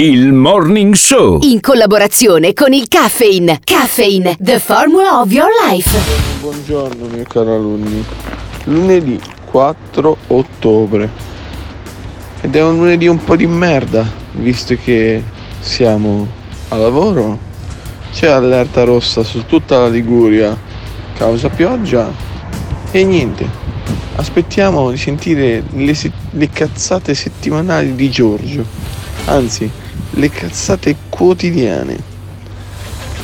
Il Morning Show. In collaborazione con il Caffeine. Caffeine, the formula of your life. Buongiorno miei cari alunni. Lunedì 4 ottobre. Ed è un lunedì un po' di merda, visto che siamo a lavoro. C'è allerta rossa su tutta la Liguria causa pioggia. E niente. Aspettiamo di sentire le, se- le cazzate settimanali di Giorgio. Anzi, le cazzate quotidiane.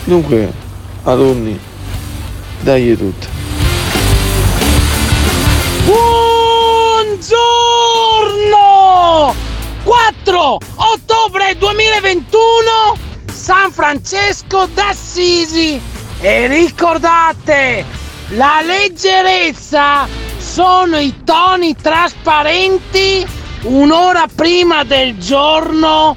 Dunque, alunni, dai tutte. Buongiorno! 4 ottobre 2021 San Francesco d'Assisi e ricordate la leggerezza sono i toni trasparenti un'ora prima del giorno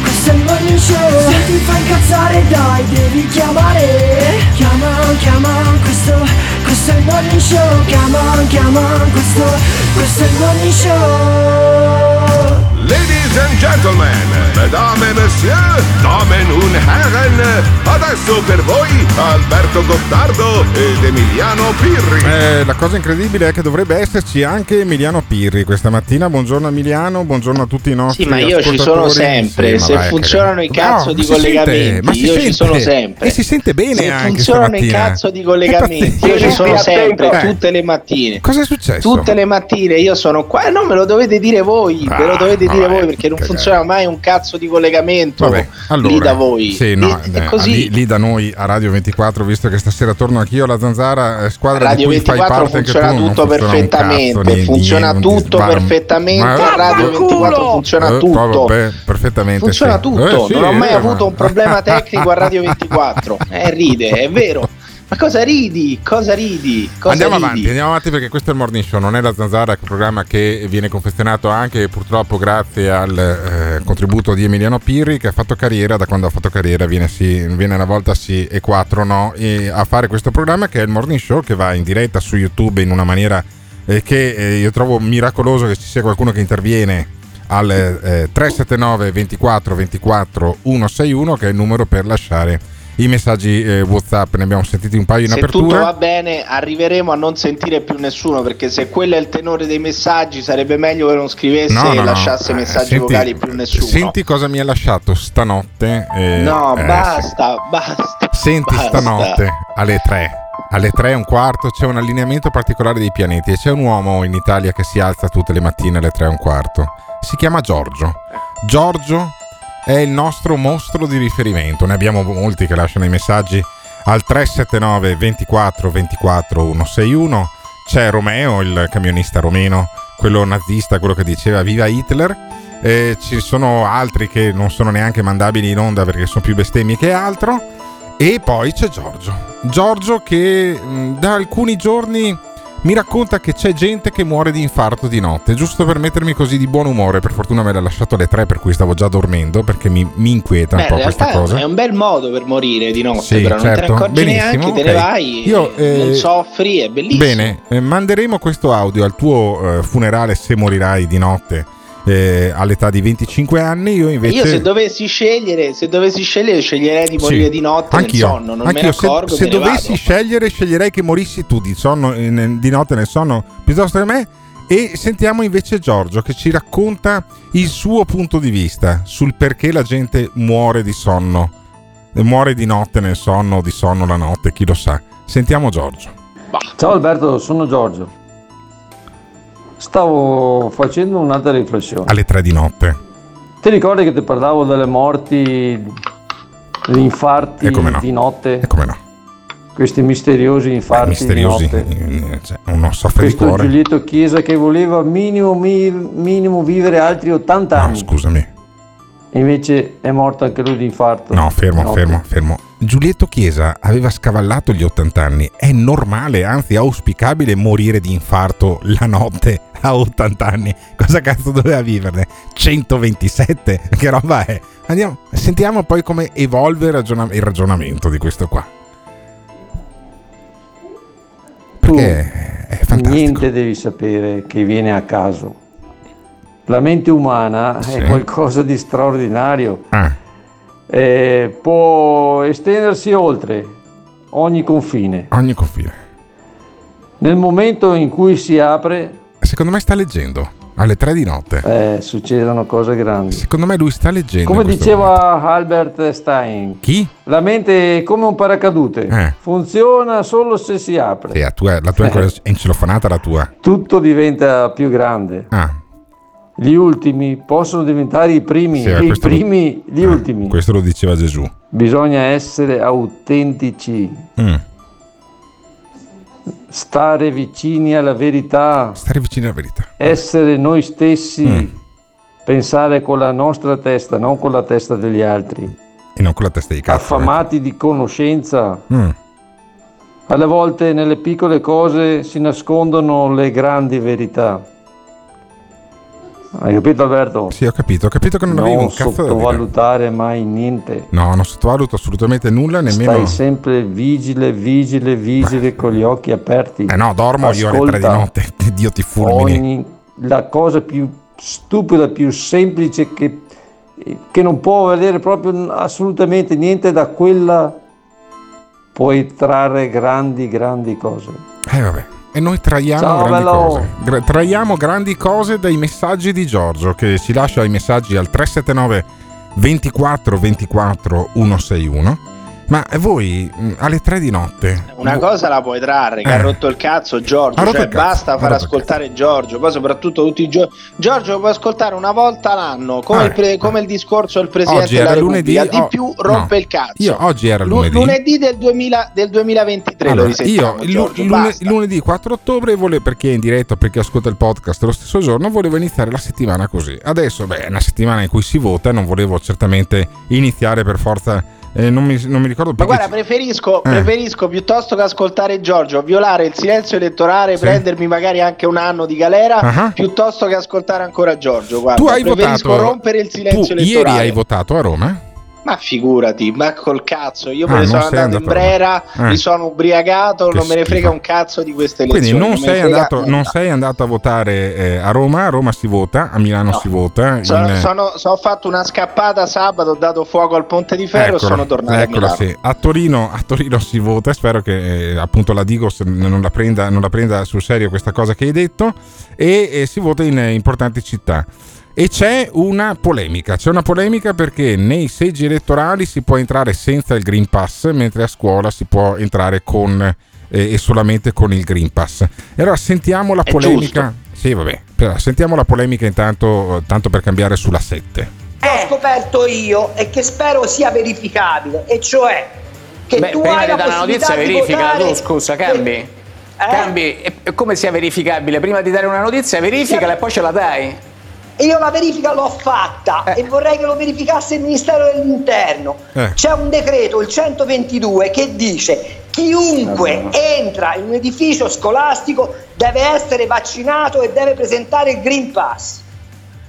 è il morning show. Se ti fa incazzare dai, devi chiamare. Chiama, chiama, questo, questo è il morning show. Chiama, chiama, questo, questo è il morning show. Ladies and gentlemen, mesdames et messieurs, damen und herren, adesso per voi Alberto Gottardo ed Emiliano Pirri. Eh, la cosa incredibile è che dovrebbe esserci anche Emiliano Pirri questa mattina. Buongiorno Emiliano, buongiorno a tutti i nostri Sì, ma io ci sono sempre. Sì, Se vai funzionano i cazzo No, di sente, collegamenti, ma si io ci sente. sono sempre. E si sente bene Se anche funzionano i cazzo di collegamenti, io ci pazzesco. sono sempre, Eh, tutte le mattine. Cosa è successo? Tutte le mattine io sono qua e non me lo dovete dire voi, ve lo Ah, dovete dire vabbè, voi perché non cagare. funziona mai un cazzo di collegamento Vabbè, allora, lì da voi. Sì, no, Lì- è eh, così. Lì, lì da noi a Radio 24, visto che stasera torno anch'io alla Zanzara, eh, squadra Radio di cui fai 24 parte anche tu, funziona non tutto funziona un perfettamente, cazzo, funziona ni- tutto ma- perfettamente, ma- Radio 24 funziona Eh, tutto. vabbè, perfettamente. Funziona sì. tutto, Eh, sì, non ho mai eh, avuto un problema tecnico a Radio 24. Eh, ride, è vero. Ma cosa ridi? Cosa ridi? Cosa Andiamo ridi? avanti, andiamo avanti perché questo è il Morning Show, non è la Zanzara, che è un programma che viene confezionato anche purtroppo grazie al eh, contributo di Emiliano Pirri che ha fatto carriera, da quando ha fatto carriera viene, sì, viene una volta sì e quattro no, e a fare questo programma che è il Morning Show che va in diretta su YouTube in una maniera eh, che eh, io trovo miracoloso che ci sia qualcuno che interviene al eh, 379 24 24 161 che è il numero per lasciare i messaggi eh, WhatsApp, ne abbiamo sentiti un paio in Se apertura. tutto va bene, arriveremo a non sentire più nessuno. Perché se quello è il tenore dei messaggi, sarebbe meglio che non scrivesse No, no, e no. lasciasse Eh, messaggi senti- vocali più nessuno. Senti cosa mi ha lasciato stanotte. eh, no, eh, basta, basta. Senti basta. stanotte alle 3. Alle 3 e un quarto c'è un allineamento particolare dei pianeti e c'è un uomo in Italia che si alza tutte le mattine alle 3 e un quarto. Si chiama Giorgio. Giorgio è il nostro mostro di riferimento. Ne abbiamo molti che lasciano i messaggi al 379 24 24 161. C'è Romeo, il camionista romeno, quello nazista, quello che diceva viva Hitler. E ci sono altri che non sono neanche mandabili in onda perché sono più bestemmie che altro. E poi c'è Giorgio. Giorgio che da alcuni giorni mi racconta che c'è gente che muore di infarto di notte, giusto per mettermi così di buon umore. Per fortuna me l'ha lasciato alle 3 per cui stavo già dormendo perché mi, mi inquieta Beh, un po' questa cosa. è un bel modo per morire di notte, Sì, però non te certo. ne accorgi Benissimo, neanche, te ne vai, Io, eh, non soffri, è bellissimo. Bene, eh, manderemo questo audio al tuo eh, funerale se morirai di notte eh, all'età di 25 anni. Io invece. Io se dovessi scegliere, se dovessi scegliere, sceglierei di morire Sì, di notte anch'io, nel sonno, non anch'io. me ne accorgo, Se, se ne dovessi vado. scegliere, sceglierei che morissi tu di, sonno, eh, di notte nel sonno piuttosto che me. E sentiamo invece Giorgio che ci racconta il suo punto di vista sul perché la gente muore di sonno muore di notte nel sonno o di sonno la notte, chi lo sa. Sentiamo Giorgio. Ciao Alberto, sono Giorgio. Stavo facendo un'altra riflessione. Alle tre di notte. Ti ricordi che ti parlavo delle morti, degli infarti no? di notte? E come no? Questi misteriosi infarti Misteriosi, di notte. eh, cioè, uno soffre di Questo cuore. Giulietto Chiesa che voleva minimo, mi- minimo vivere altri 80 No, anni. scusami. E invece è morto anche lui di infarto. No, fermo, Notte. fermo, fermo. Giulietto Chiesa aveva scavallato gli 80 anni. È normale, anzi auspicabile morire di infarto la notte a 80 anni. Cosa cazzo doveva viverne? 127? Che roba è? Andiamo, sentiamo poi come evolve il, ragiona- il ragionamento di questo qua. Tu Perché è fantastico. niente devi sapere che viene a caso. La mente umana Sì. è qualcosa di straordinario. Ah, Eh, può estendersi oltre ogni confine. ogni confine. Nel momento in cui si apre, Secondo me sta leggendo alle 3 di notte. eh, succedono cose grandi. Secondo me lui sta leggendo. Come diceva Albert Stein, Chi? la mente è come un paracadute, Eh. funziona solo se si apre. Sì, la tua, la tua è ancora encefalata la tua. Tutto diventa più grande. Ah, Gli ultimi possono diventare i primi, Sì, e i questo lo- primi gli eh, ultimi. questo lo diceva Gesù. Bisogna essere autentici, Mm. Stare vicini alla verità, Stare vicino alla verità. essere noi stessi, Mm. pensare con la nostra testa, non con la testa degli altri, E non con la testa di cazzo. eh. affamati di conoscenza. Mm. Alle volte nelle piccole cose si nascondono le grandi verità. Hai capito Alberto? Sì, ho capito. Ho capito che non, avevi Non un cazzo da dire. sottovalutare mai niente. No, non sottovaluto assolutamente nulla, nemmeno... Stai sempre vigile, vigile, vigile con gli occhi aperti. Eh no, dormo io alle 3 di Ascolta notte. Dio ti fulmini. Ogni, la cosa più stupida, più semplice che, che non può valere proprio assolutamente niente da quella puoi trarre grandi, grandi cose. Eh vabbè. E noi traiamo Ciao, grandi bello. cose. Gra- traiamo grandi cose dai messaggi di Giorgio che ci lascia i messaggi al 379 24 24 161. Ma voi mh, alle 3 di notte Una cosa la puoi trarre, che Eh. ha rotto il cazzo Giorgio, cioè cazzo, basta far ascoltare Giorgio, poi soprattutto tutti i giorni. Giorgio puoi ascoltare una volta l'anno, come, Eh. il, pre- come il discorso del Presidente Oggi della era lunedì, di oh, più no. rompe il cazzo. Io oggi era Lu- lunedì. lunedì del, 2000 del 2023 lo Allora, io il, Giorgio, lune- lunedì 4 ottobre, vole- perché è in diretta, perché ascolta il podcast lo stesso giorno, volevo iniziare la settimana così. Adesso, beh, è una settimana in cui si vota, non volevo certamente iniziare per forza. Eh, non, mi, non mi ricordo Ma perché. guarda, preferisco, Eh. preferisco piuttosto che ascoltare Giorgio, violare il silenzio elettorale, Sì. prendermi magari anche un anno di galera, Ah. piuttosto che ascoltare ancora Giorgio. Guarda, tu hai preferisco votato. rompere il silenzio tu elettorale. ieri hai votato a Roma? Ma figurati, ma col cazzo, io Ah, me ne non sono andato in a Brera. Eh. mi sono ubriagato, Che non me ne frega schifo. un cazzo di queste Quindi elezioni. non me ne sei, andato, non sei andato a votare eh, a Roma, a Roma si vota, a Milano No. si vota. Sono, in- sono- so- ho fatto una scappata sabato, ho dato fuoco al ponte di ferro e Eccola, sono tornato a eccola, Milano. sì. a, Torino, a Torino si vota, spero che eh, appunto la Digos non la, prenda, non la prenda sul serio questa cosa che hai detto e, si vota in importanti città. E c'è una polemica, c'è una polemica perché nei seggi elettorali si può entrare senza il Green Pass, mentre a scuola si può entrare con eh, e solamente con il Green Pass. E allora sentiamo la È polemica. Sì, vabbè, però sentiamo la polemica intanto tanto per cambiare sulla 7. che ho scoperto io e che spero sia verificabile, e cioè che Beh, tu prima hai di la dare una possibilità notizia di verifica votare- tu, scusa, cambi. Eh? Cambi, e- e come sia verificabile? Prima di dare una notizia verificala e poi ce la dai. Io la verifica l'ho fatta Eh. e vorrei che lo verificasse il Ministero dell'Interno. Eh. C'è un decreto, il 122, che dice chiunque entra in un edificio scolastico deve essere vaccinato e deve presentare il Green Pass.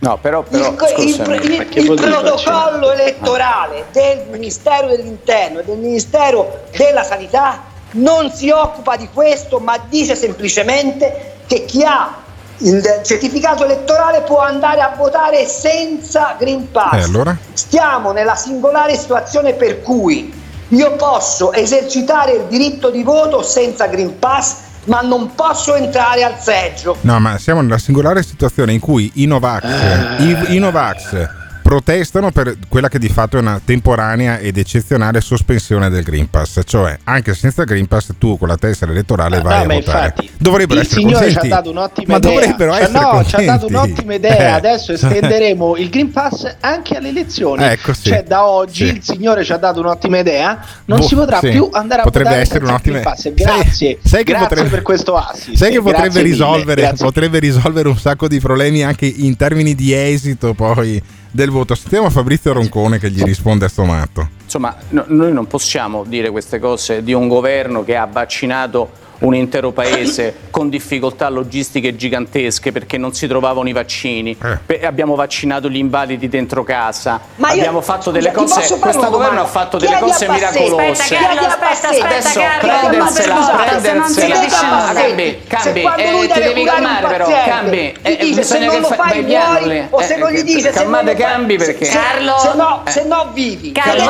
No, però, però il, il- il- il protocollo vaccinato? elettorale del Ministero dell'Interno e del Ministero della Sanità non si occupa di questo, ma dice semplicemente che chi ha il certificato elettorale può andare a votare senza Green Pass. E allora? Stiamo nella singolare situazione per cui io posso esercitare il diritto di voto senza Green Pass, ma non posso entrare al seggio. No, ma siamo nella singolare situazione in cui i Novax, i, i Novax protestano per quella che di fatto è una temporanea ed eccezionale sospensione del Green Pass, cioè anche senza Green Pass tu con la tessera elettorale vai no, a ma votare. infatti, dovrebbero il essere signore ci ha dato un'ottima ma idea. dovrebbero Cioè, no, contenti. ci ha dato un'ottima idea. Eh. Adesso estenderemo il Green Pass anche alle elezioni. Ecco, sì. Cioè, da oggi Sì. il signore ci ha dato un'ottima idea. Non Boh, si potrà sì. più andare a Potrebbe votare essere un'ottima Green Pass. Sai- Grazie, sai che grazie potrebbe- per questo assist. Sai che potrebbe risolvere, potrebbe risolvere un sacco di problemi anche in termini di esito poi del voto. Sentiamo Fabrizio Roncone che gli risponde a sto matto. Insomma, no- noi non possiamo dire queste cose di un governo che ha vaccinato un intero paese con difficoltà logistiche gigantesche perché non si trovavano i vaccini. Eh. Abbiamo vaccinato gli invalidi dentro casa. Ma io- abbiamo fatto scusa, delle cose. Questo governo ha fatto delle cose miracolose. Aspetta, aspetta, Adesso prendersela, prendersela. se. Cambi, Se cambi. quando Eh, lui ti devi calmare però, cambi. Eh, se bisogna non che fai piano o se Eh, non gli dice se calmate cambi perché se- Carlo. se no, se no vivi Carlo,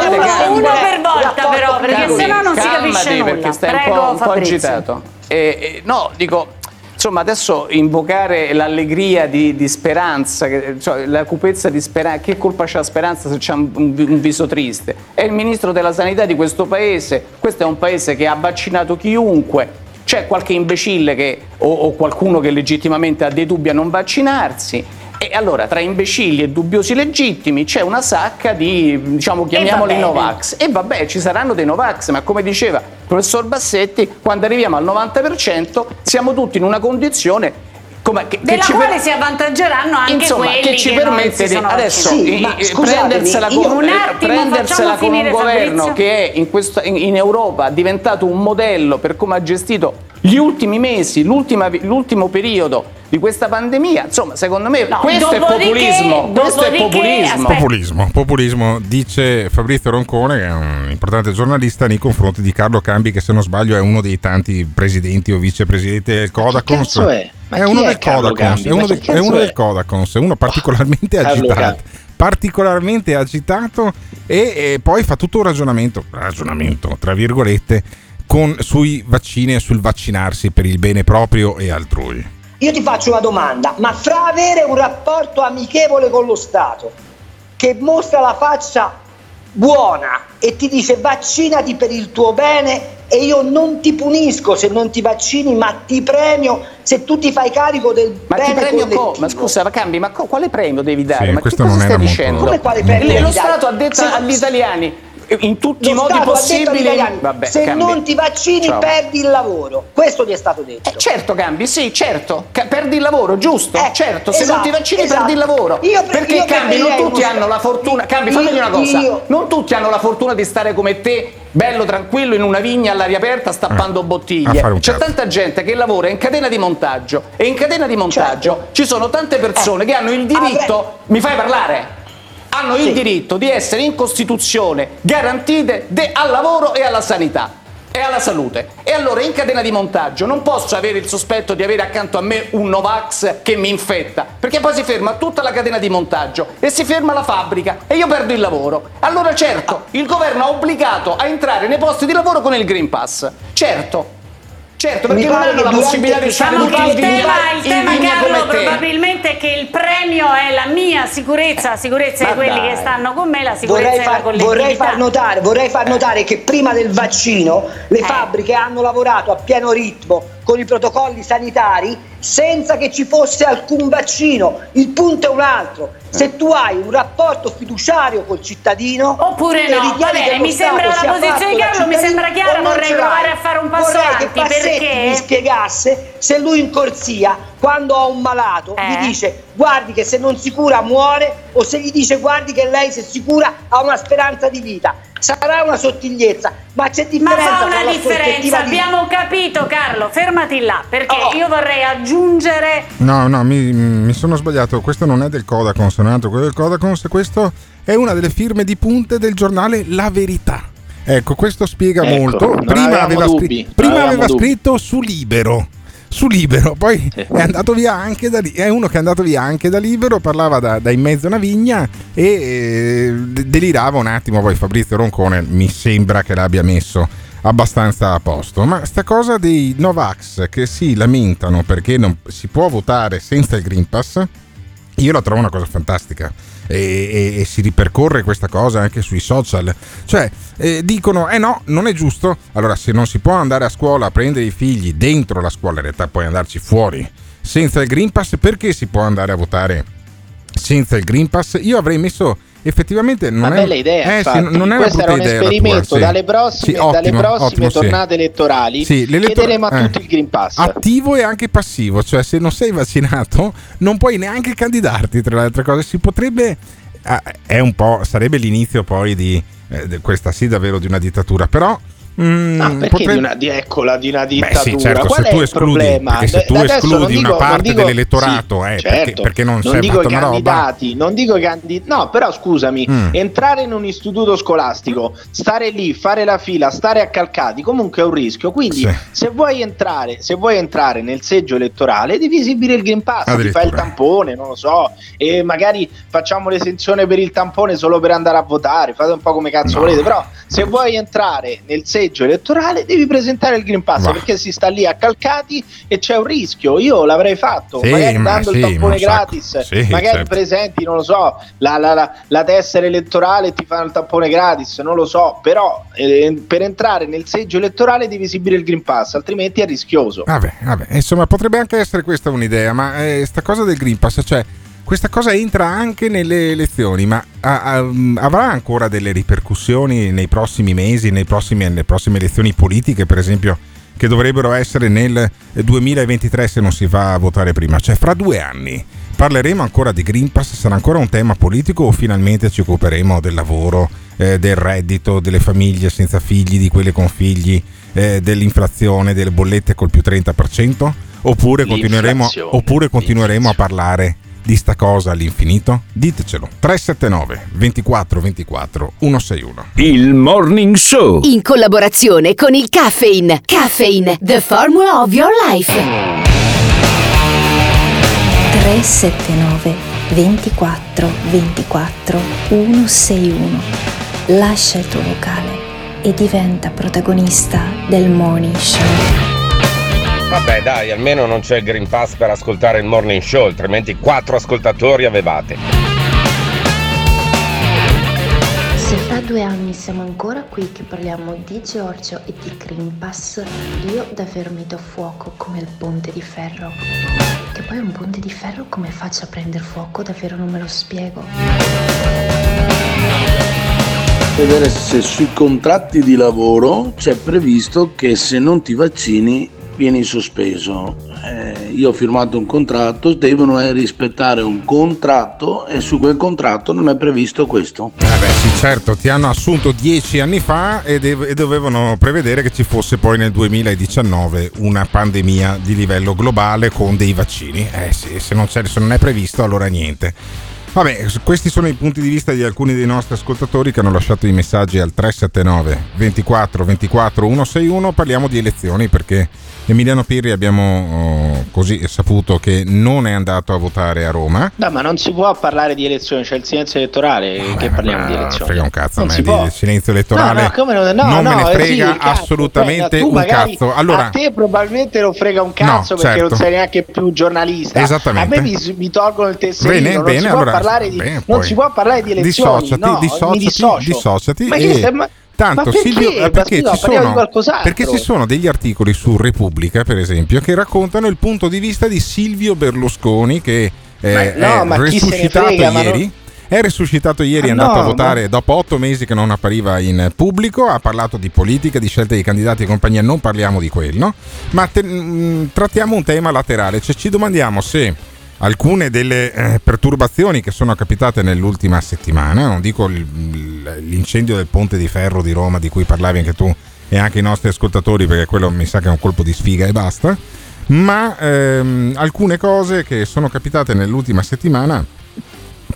uno, per volta però, perché se no non si capisce nulla. perché stai Prego, un po', agitato. Eh, eh, no, dico, insomma, adesso invocare l'allegria di, di speranza, cioè, la cupezza di speranza, che colpa c'ha speranza se un, un- un viso triste? È il ministro della sanità di questo paese, questo è un paese che ha vaccinato chiunque. C'è qualche imbecille che, o, o qualcuno che legittimamente ha dei dubbi a non vaccinarsi. E allora tra imbecilli e dubbiosi legittimi c'è una sacca di, diciamo, chiamiamoli. Novax. E vabbè, ci saranno dei Novax, ma come diceva il professor Bassetti, quando arriviamo al 90% siamo tutti in una condizione come, che, che Della ci quale per- si avvantaggeranno anche Insomma, quelli che ci che permette di adesso Sì, i- ma i- scusatemi, prendersela con, Un attimo, prendersela con un governo Fabrizio. che in, questo- in- in Europa diventato un modello per come ha gestito gli ultimi mesi, l'ultima- l'ultimo periodo di questa pandemia. Insomma, secondo me No, questo è populismo. Questo è populismo. Populismo, populismo, dice Fabrizio Roncone, che è un importante giornalista nei confronti di Carlo Cambi, che se non sbaglio è uno dei tanti presidenti o vicepresidenti del Codacons. cazzo è? Ma È uno è del Codacons, è uno, chi è uno del Codacons, è uno particolarmente Carlo agitato. Particolarmente agitato e, e poi fa tutto un ragionamento, ragionamento tra virgolette, con, sui vaccini e sul vaccinarsi per il bene proprio e altrui. Io ti faccio una domanda, ma fra avere un rapporto amichevole con lo Stato che mostra la faccia buona e ti dice vaccinati per il tuo bene e io non ti punisco se non ti vaccini, ma ti premio se tu ti fai carico del Ma ti bene premio collettivo. co- Ma scusa, ma cambi, ma co- quale premio devi dare? Sì, ma che questo cosa non stai molto- dicendo? Come quale premio Lo? Stato ha detto Se- agli italiani in tutti i modi possibili. Vabbè, se cambi. non ti vaccini Ciao. perdi il lavoro. Questo gli è stato detto. Eh, certo, cambi, sì, certo. Ca- perdi il lavoro, giusto? Eh, certo, se non esatto, ti vaccini esatto. perdi il lavoro. Io pre- Perché io cambi, non tutti hanno la fortuna. Cambi, Io- fammi dire una cosa. io- Non tutti hanno la fortuna di stare come te, bello tranquillo in una vigna all'aria aperta stappando a bottiglie. C'è cazzo. tanta gente che lavora in catena di montaggio e in catena di montaggio Certo. ci sono tante persone che hanno il diritto, mi fai parlare? Hanno il Sì. diritto di essere in Costituzione garantite al lavoro e alla sanità e alla salute. E allora in catena di montaggio non posso avere il sospetto di avere accanto a me un Novax che mi infetta, perché poi si ferma tutta la catena di montaggio e si ferma la fabbrica e io perdo il lavoro. Allora certo, il governo ha obbligato a entrare nei posti di lavoro con il Green Pass. Certo. Certo, perché non hanno la possibilità di Diciamo in il tema, il tema Carlo probabilmente è che il premio è la mia sicurezza, la sicurezza Ma di quelli dai. che stanno con me, la sicurezza Vorrei della far, collettività. vorrei far notare, vorrei far notare che prima del vaccino le Eh. fabbriche hanno lavorato a pieno ritmo con i protocolli sanitari senza che ci fosse alcun vaccino. Il punto è un altro. Se tu hai un rapporto fiduciario col cittadino Oppure no, va che bene, mi sembra la posizione di Carlo, mi sembra chiara, vorrei provare a fare un passo Vorrei avanti, che perché- mi spiegasse se lui in corsia quando ha un malato Eh. gli dice guardi che se non si cura muore o se gli dice guardi che lei se si cura ha una speranza di vita sarà una sottigliezza ma c'è Ma differenza fa tra una differenza, prospettiva di- abbiamo capito Carlo, fermati là, perché Oh. io vorrei aggiungere No, no, mi, mi sono sbagliato. Questo non è del Codacons, è un altro. Quello del Codacons, questo è una delle firme di punte del giornale La Verità. Ecco, questo spiega Ecco, molto. Prima, aveva, non prima aveva scritto su Libero. Su Libero, poi è andato via anche da lì. È uno che è andato via anche da Libero, parlava da, da in mezzo a una vigna e eh, de- delirava un attimo. Poi Fabrizio Roncone mi sembra che l'abbia messo abbastanza a posto. Ma sta cosa dei Novax che si lamentano perché non si può votare senza il Green Pass Io la trovo una cosa fantastica e, e- e si ripercorre questa cosa anche sui social. Cioè, eh, dicono, eh no, non è giusto. Allora, se non si può andare a scuola a prendere i figli dentro la scuola, in realtà puoi andarci fuori senza il Green Pass, perché si può andare a votare senza il Green Pass? Io avrei messo effettivamente non Una è bella idea, eh, sì, non è questo era un esperimento tua, sì. dalle prossime, Sì, dalle ottimo, prossime ottimo, tornate elettorali Sì, chiederemo a eh. tutti il Green Pass. attivo e anche passivo, cioè se non sei vaccinato non puoi neanche candidarti tra le altre cose, si potrebbe ah, è un po' sarebbe l'inizio poi di eh, di questa sì davvero di una dittatura, però mm, Ah, perché potrebbe- di una, di, eccola, di una Beh, dittatura? sì, certo, Qual se è tu il escludi, problema? se tu adesso escludi dico- una parte dico- dell'elettorato, sì, eh, certo, perché, perché non, non dico i una roba. candidati, non dico i candidati, no, però scusami, Mm. entrare in un istituto scolastico, stare lì, fare la fila, stare accalcati, comunque è un rischio. Quindi, Sì. se vuoi entrare, se vuoi entrare nel seggio elettorale, devi esibire il Green Pass, ti fai il tampone, non lo so, e magari facciamo l'esenzione per il tampone solo per andare a votare, fate un po' come cazzo No. volete, però se vuoi entrare nel seggio elettorale devi presentare il Green Pass Va. perché si sta lì accalcati e c'è un rischio. Io l'avrei fatto, Sì, magari ma dando sì, il ma tampone sacco. gratis, Sì, magari certo. presenti, non lo so, la, la- la- la tessera elettorale e ti fanno il tampone gratis, non lo so, però eh, per entrare nel seggio elettorale devi esibire il Green Pass, altrimenti è rischioso. Vabbè, vabbè, insomma, potrebbe anche essere questa un'idea, ma eh, sta cosa del Green Pass, cioè, questa cosa entra anche nelle elezioni, ma ha- ha- avrà ancora delle ripercussioni nei prossimi mesi, nei prossimi- nelle prossime elezioni politiche, per esempio, che dovrebbero essere nel 2023 se non si va a votare prima, cioè fra due anni. Parleremo ancora di Green Pass? Sarà ancora un tema politico o finalmente ci occuperemo del lavoro, eh, del reddito, delle famiglie senza figli, di quelle con figli, eh, dell'inflazione, delle bollette col più 30%? Oppure continueremo, oppure continueremo a parlare di sta cosa all'infinito? Ditecelo. 379 24 24 161. Il Morning Show. In collaborazione con il Caffeine. Caffeine, the formula of your life. 379 24 24 161. Lascia il tuo vocale e diventa protagonista del Morning Show. Vabbè dai, almeno non c'è il Green Pass per ascoltare il morning show, altrimenti quattro ascoltatori avevate. Se fra due anni siamo ancora qui che parliamo di Giorgio e di Green Pass, io davvero mi do fuoco come il ponte di ferro. Che poi un ponte di ferro come faccia a prendere fuoco davvero non me lo spiego. vedere se sui contratti di lavoro c'è previsto che se non ti vaccini vieni sospeso. Eh, io ho firmato un contratto, devono eh, rispettare un contratto e su quel contratto non è previsto questo. Eh beh, sì, certo, ti hanno assunto dieci anni fa e, dev- e dovevano prevedere che ci fosse poi nel 2019 una pandemia di livello globale con dei vaccini. Eh sì, se non, se non è previsto allora niente. Vabbè, questi sono i punti di vista di alcuni dei nostri ascoltatori che hanno lasciato i messaggi al 379 24 24 161. Parliamo di elezioni perché Emiliano Pirri abbiamo oh, così saputo che non è andato a votare a Roma. No, ma non si può parlare di elezioni, c'è il silenzio elettorale che parliamo di elezioni. frega un cazzo a Non me si di può. silenzio elettorale. No, no, come no, no, non no, me ne frega sì, assolutamente tu un cazzo. Allora, a te probabilmente non frega un cazzo perché certo. non sei neanche più giornalista. Esattamente. A me mi, mi tolgono il tesserino, Bene, non, bene, si può allora, di, bene, non si può parlare di elezioni. dissociati, dissociati, dissociati Ma e- ma- Tanto ma perché? Silvio, eh, perché, di sono, perché ci sono degli articoli su Repubblica, per esempio, che raccontano il punto di vista di Silvio Berlusconi che eh, Ma no, è risuscitato frega, ieri. non- È risuscitato ieri, è Ah, andato no, a votare ma- dopo otto mesi che non appariva in pubblico, ha parlato di politica, di scelte di candidati e compagnia, non parliamo di quello, ma te- mh, trattiamo un tema laterale, cioè ci domandiamo se alcune delle eh, perturbazioni che sono capitate nell'ultima settimana, non dico l'incendio del ponte di ferro di Roma di cui parlavi anche tu e anche i nostri ascoltatori perché quello mi sa che è un colpo di sfiga e basta, ma ehm, alcune cose che sono capitate nell'ultima settimana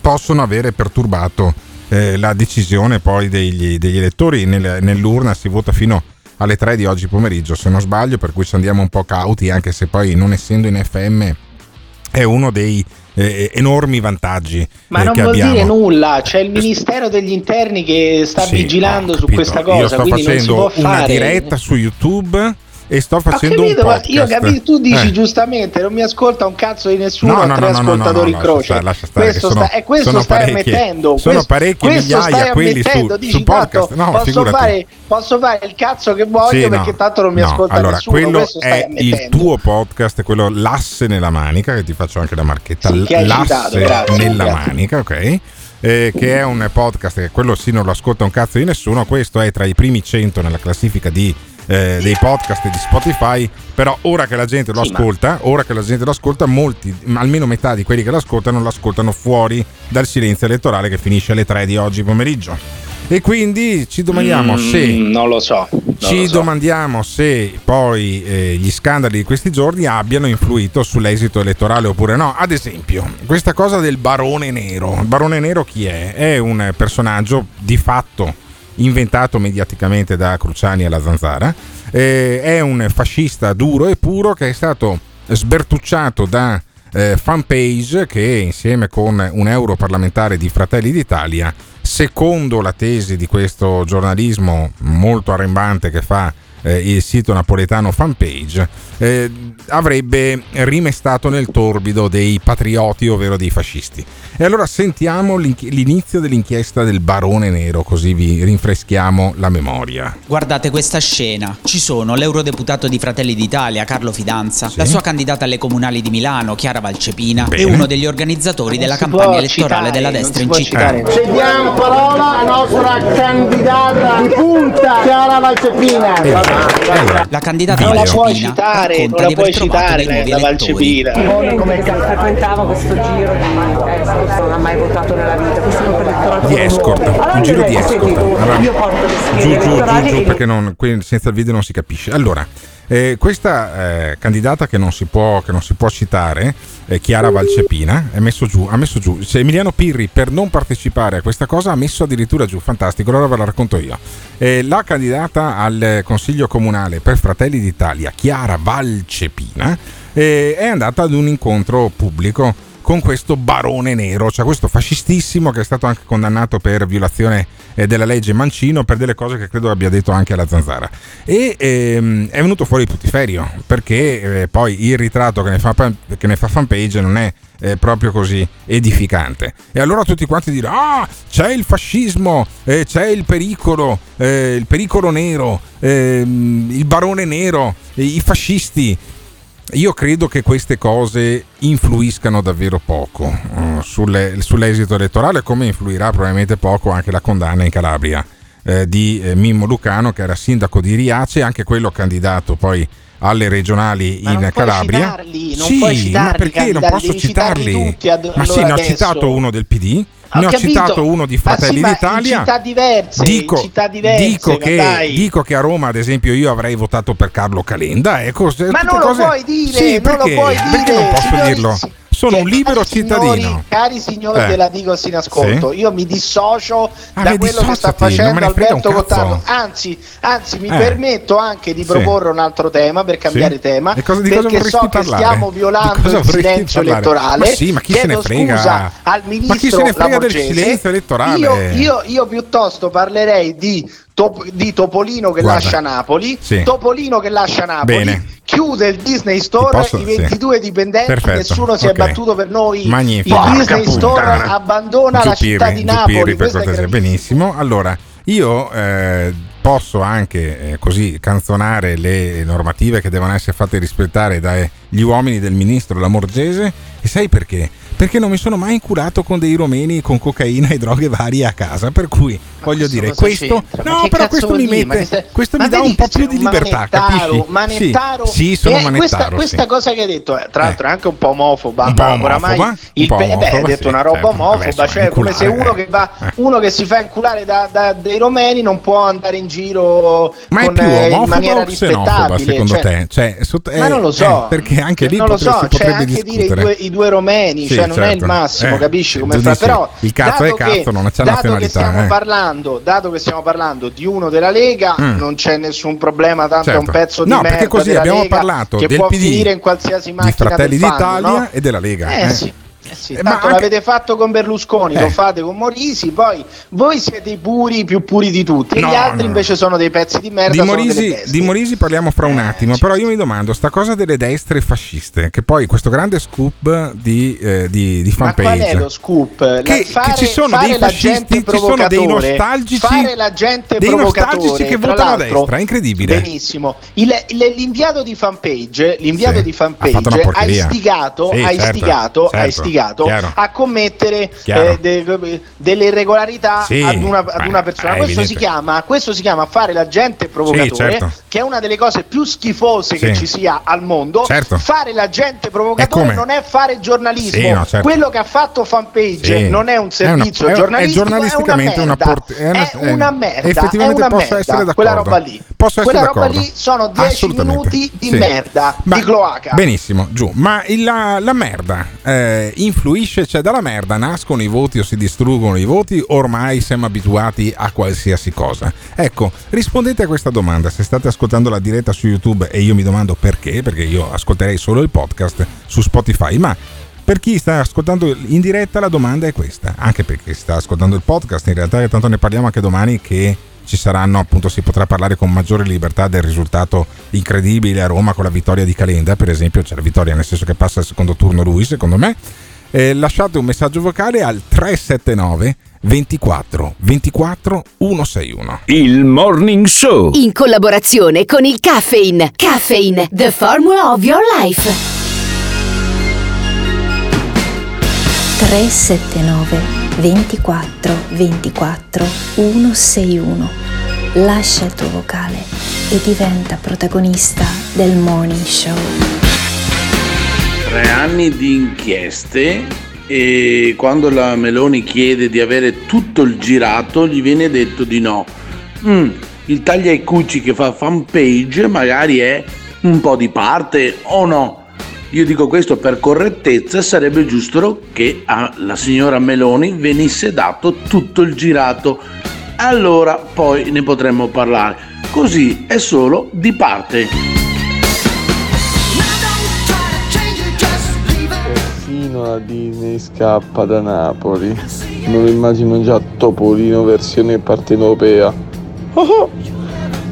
possono avere perturbato eh, la decisione poi degli, degli elettori. Nel- nell'urna si vota fino alle 3 di oggi pomeriggio, se non sbaglio, per cui ci andiamo un po' cauti, anche se poi non essendo in FM è uno dei eh, enormi vantaggi Ma eh, non vuol abbiamo. dire nulla, c'è il Ministero degli Interni che sta Sì, vigilando su questa Io cosa, sto quindi non si facendo può una diretta su YouTube e sto facendo capito, un podcast. io capisco, tu dici Eh. giustamente, non mi ascolta un cazzo di nessuno, No, no, tre no, no, ascoltatori no, no, croce. lascia stare, lascia stare, questo sono- sta, e questo sono stai ammettendo. sono parecchie migliaia quelli su- ammettendo, su dici, podcast. No, posso, fare, posso fare il cazzo che voglio Sì, perché tanto non mi ascolta allora, nessuno. quello è il tuo podcast, quello l'asse nella manica, che ti faccio anche la marchetta. Sì, l'asse grazie, nella grazie. manica, ok? Eh, che è un podcast che quello sì non lo ascolta un cazzo di nessuno. Questo è tra i primi 100 nella classifica di, eh, dei podcast di Spotify. Però ora che la gente lo Sì, ma- ascolta, ora che la gente lo ascolta, molti, almeno metà di quelli che lo ascoltano, lo ascoltano fuori dal silenzio elettorale che finisce alle 3 di oggi pomeriggio. E quindi ci domandiamo Mm, se Non lo so. non ci lo so. domandiamo se poi eh, gli scandali di questi giorni abbiano influito sull'esito elettorale oppure no. Ad esempio, questa cosa del barone nero. Il barone nero chi è? È un personaggio di fatto inventato mediaticamente da Cruciani alla Zanzara. Eh, è un fascista duro e puro che è stato sbertucciato da eh, fanpage che insieme con un europarlamentare di Fratelli d'Italia, secondo la tesi di questo giornalismo molto arrembante che fa eh, il sito napoletano fanpage, eh, avrebbe rimestato nel torbido dei patrioti, ovvero dei fascisti. E allora sentiamo l'inizio dell'inchiesta del barone nero, così vi rinfreschiamo la memoria. Guardate questa scena. Ci sono l'eurodeputato di Fratelli d'Italia, Carlo Fidanza, la sua candidata alle comunali di Milano, Chiara Valcepina, Bene. e uno degli organizzatori della campagna elettorale citare, della destra in città. Cediamo parola alla nostra candidata di punta, Chiara Valcepina. La candidata Non la Valcepina puoi citare, non la puoi citare la, nuovi la elettori. Valcepina. come frequentavo questo giro non ha mai votato nella vita, questo un elettorato Di escort, un giro di escort. Allora, io porto le giù, giù, giù, perché non- senza il video non si capisce. Allora, eh, questa eh, candidata che non si può, che non si può citare, eh, Chiara Valcepina, è messo giù, ha messo giù. Se Emiliano Pirri per non partecipare a questa cosa ha messo addirittura giù, fantastico, allora ve la racconto io. Eh, la candidata al Consiglio Comunale per Fratelli d'Italia, Chiara Valcepina, eh, è andata ad un incontro pubblico con questo barone nero, cioè questo fascistissimo che è stato anche condannato per violazione eh, della legge Mancino per delle cose che credo abbia detto anche alla Zanzara. E ehm, è venuto fuori putiferio perché eh, poi il ritratto che ne fa, che ne fa fanpage non è eh, proprio così edificante. E allora tutti quanti dicono: Ah, c'è il fascismo, eh, c'è il pericolo, eh, il pericolo nero, ehm, il barone nero, i fascisti. Io credo che queste cose influiscano davvero poco eh, sulle- sull'esito elettorale, come influirà probabilmente poco anche la condanna in Calabria eh, di eh, Mimmo Lucano, che era sindaco di Riace, anche quello candidato poi alle regionali Ma in Calabria. citarli, non sì, citarli, ma perché non posso citarli citarli? ad- ma sì, allora ne ho adesso. citato uno del PD, Ho ne ho capito. citato uno di Ma sì, Fratelli ma d'Italia. città diverse, dico, città diverse, dico che, dico che a Roma, ad esempio, io avrei votato per Carlo Calenda. Ecco, Ma non lo cose- puoi dire, Sì, non perché? lo puoi dire. Perché non posso signori- dirlo? Sono un libero cittadino. Signori, cari signori Eh. della Digos in ascolto, Sì. io mi dissocio Ah, da quello che sta facendo Alberto. Cottano. Anzi, anzi, mi Eh. permetto anche di Sì. proporre un altro tema per cambiare Sì. tema. Cosa- perché so vorresti che parlare? stiamo violando il silenzio parlare? elettorale. Ma sì, ma chi se ne frega? Scusa al ministro Ma chi se ne frega del Lamorgese. silenzio elettorale? Io, io- io piuttosto parlerei di, Top- di Topolino che Guarda. lascia Napoli. Sì. Topolino che lascia Napoli. Bene. Chiude il Disney Store, posso- i 22 dipendenti, Perfetto, nessuno si è battuto per noi. Magnifico. Il Disney Porca Store puttana. abbandona la Giù città di Napoli. Per benissimo. Allora, io eh, posso anche eh, così canzonare le normative che devono essere fatte rispettare dagli uomini del ministro Lamorgese. E sai perché? Perché non mi sono mai inculato con dei romeni con cocaina e droghe varie a casa. Per cui voglio dire, questo? Ma no, però questo mi? Ma mette, stai- questo ma mi dà un po' più di libertà. manettaro, capisci? manettaro. Sì, sì, sono Eh, manettaro. Questa, sì. questa cosa che hai detto, eh, tra l'altro, è anche un po' omofoba. Un po' ma omofoba, oramai un il po' pe- beh, hai omofoba, detto sì, una roba certo. Vabbè, omofoba, cioè come se uno che, va, eh. uno che si fa inculare da, da- dei romeni non può andare in giro Ma è con, più eh, in omofoba maniera rispettabile. secondo cioè- te? Cioè, sotto- ma eh, non lo so, eh, perché anche lì non lo so, potrebbe anche dire i due, romeni, cioè non è il certo. massimo, Eh, capisci come fa? Però il cazzo è cazzo, non c'è nazionalità, stiamo eh. Parlando, dato che stiamo parlando di uno della Lega, Mm. non c'è nessun problema, tanto è Certo. un pezzo di No, merda perché così della abbiamo Lega parlato che può PD, finire in qualsiasi di macchina Fratelli del d'Italia no? e della Lega. Eh, eh. sì. Sì, Eh, tanto ma anche- l'avete fatto con Berlusconi, Eh. lo fate con Morisi, poi voi siete i puri più puri di tutti, No, gli altri no. invece sono dei pezzi di merda. Di Morisi, di Morisi parliamo fra un attimo, però io mi domando, sta cosa delle destre fasciste, che poi questo grande scoop di, eh, di, di Ma qual è fanpage, lo scoop? La- Che- fare, che ci sono dei fascisti, ci sono dei nostalgici- fare l'agente dei provocatore, nostalgici che votano a destra, è incredibile. Benissimo. Il- il- l'inviato di fanpage, l'inviato Sì, di ha fanpage ha porcheria. istigato, Sì, ha certo, istigato, ha certo, istigato chiaro. a commettere eh, de- delle irregolarità Sì, ad, una, ad una persona. è Questo si, chiama, questo si chiama fare l'agente provocatore, certo. che è una delle cose più schifose che Sì. ci sia al mondo. Certo. Fare l'agente provocatore non è fare giornalismo. Sì, no, certo. Quello che ha fatto fanpage Sì. non è un servizio è una- è- è giornalistico, giornalisticamente è una una merda. port- è una- è una merda. effettivamente è una posso merda. essere d'accordo. Quella roba lì. Posso essere Quella roba d'accordo. lì sono 10 Assolutamente. minuti di Sì. merda, Ma- di cloaca. Benissimo, giù. Ma il- la, la merda eh, influisce, cioè dalla merda nascono i voti o si distruggono i voti, ormai siamo abituati a qualsiasi cosa. Ecco, rispondete a questa domanda se state ascoltando la diretta su YouTube e io mi domando perché, perché io ascolterei solo il podcast su Spotify, ma per chi sta ascoltando in diretta la domanda è questa, anche perché sta ascoltando il podcast, in realtà tanto ne parliamo anche domani che ci saranno appunto si potrà parlare con maggiore libertà del risultato incredibile a Roma con la vittoria di Calenda, per esempio c'è la vittoria nel senso che passa al secondo turno lui secondo me. Eh, lasciate un messaggio vocale al 379 24 24 161. Il Morning Show. In collaborazione con il Caffeine. Caffeine, the formula of your life. 379 24 24 161. Lascia il tuo vocale e diventa protagonista del Morning Show. Tre anni di inchieste e quando la Meloni chiede di avere tutto il girato gli viene detto di no. Mm, il taglia e cuci che fa fanpage magari è un po' di parte o no? Io dico questo per correttezza, sarebbe giusto che alla signora Meloni venisse dato tutto il girato. Allora poi ne potremmo parlare. Così è solo di parte. Perfino la Disney scappa da Napoli. Me lo immagino già Topolino versione partenopea. Oh, oh,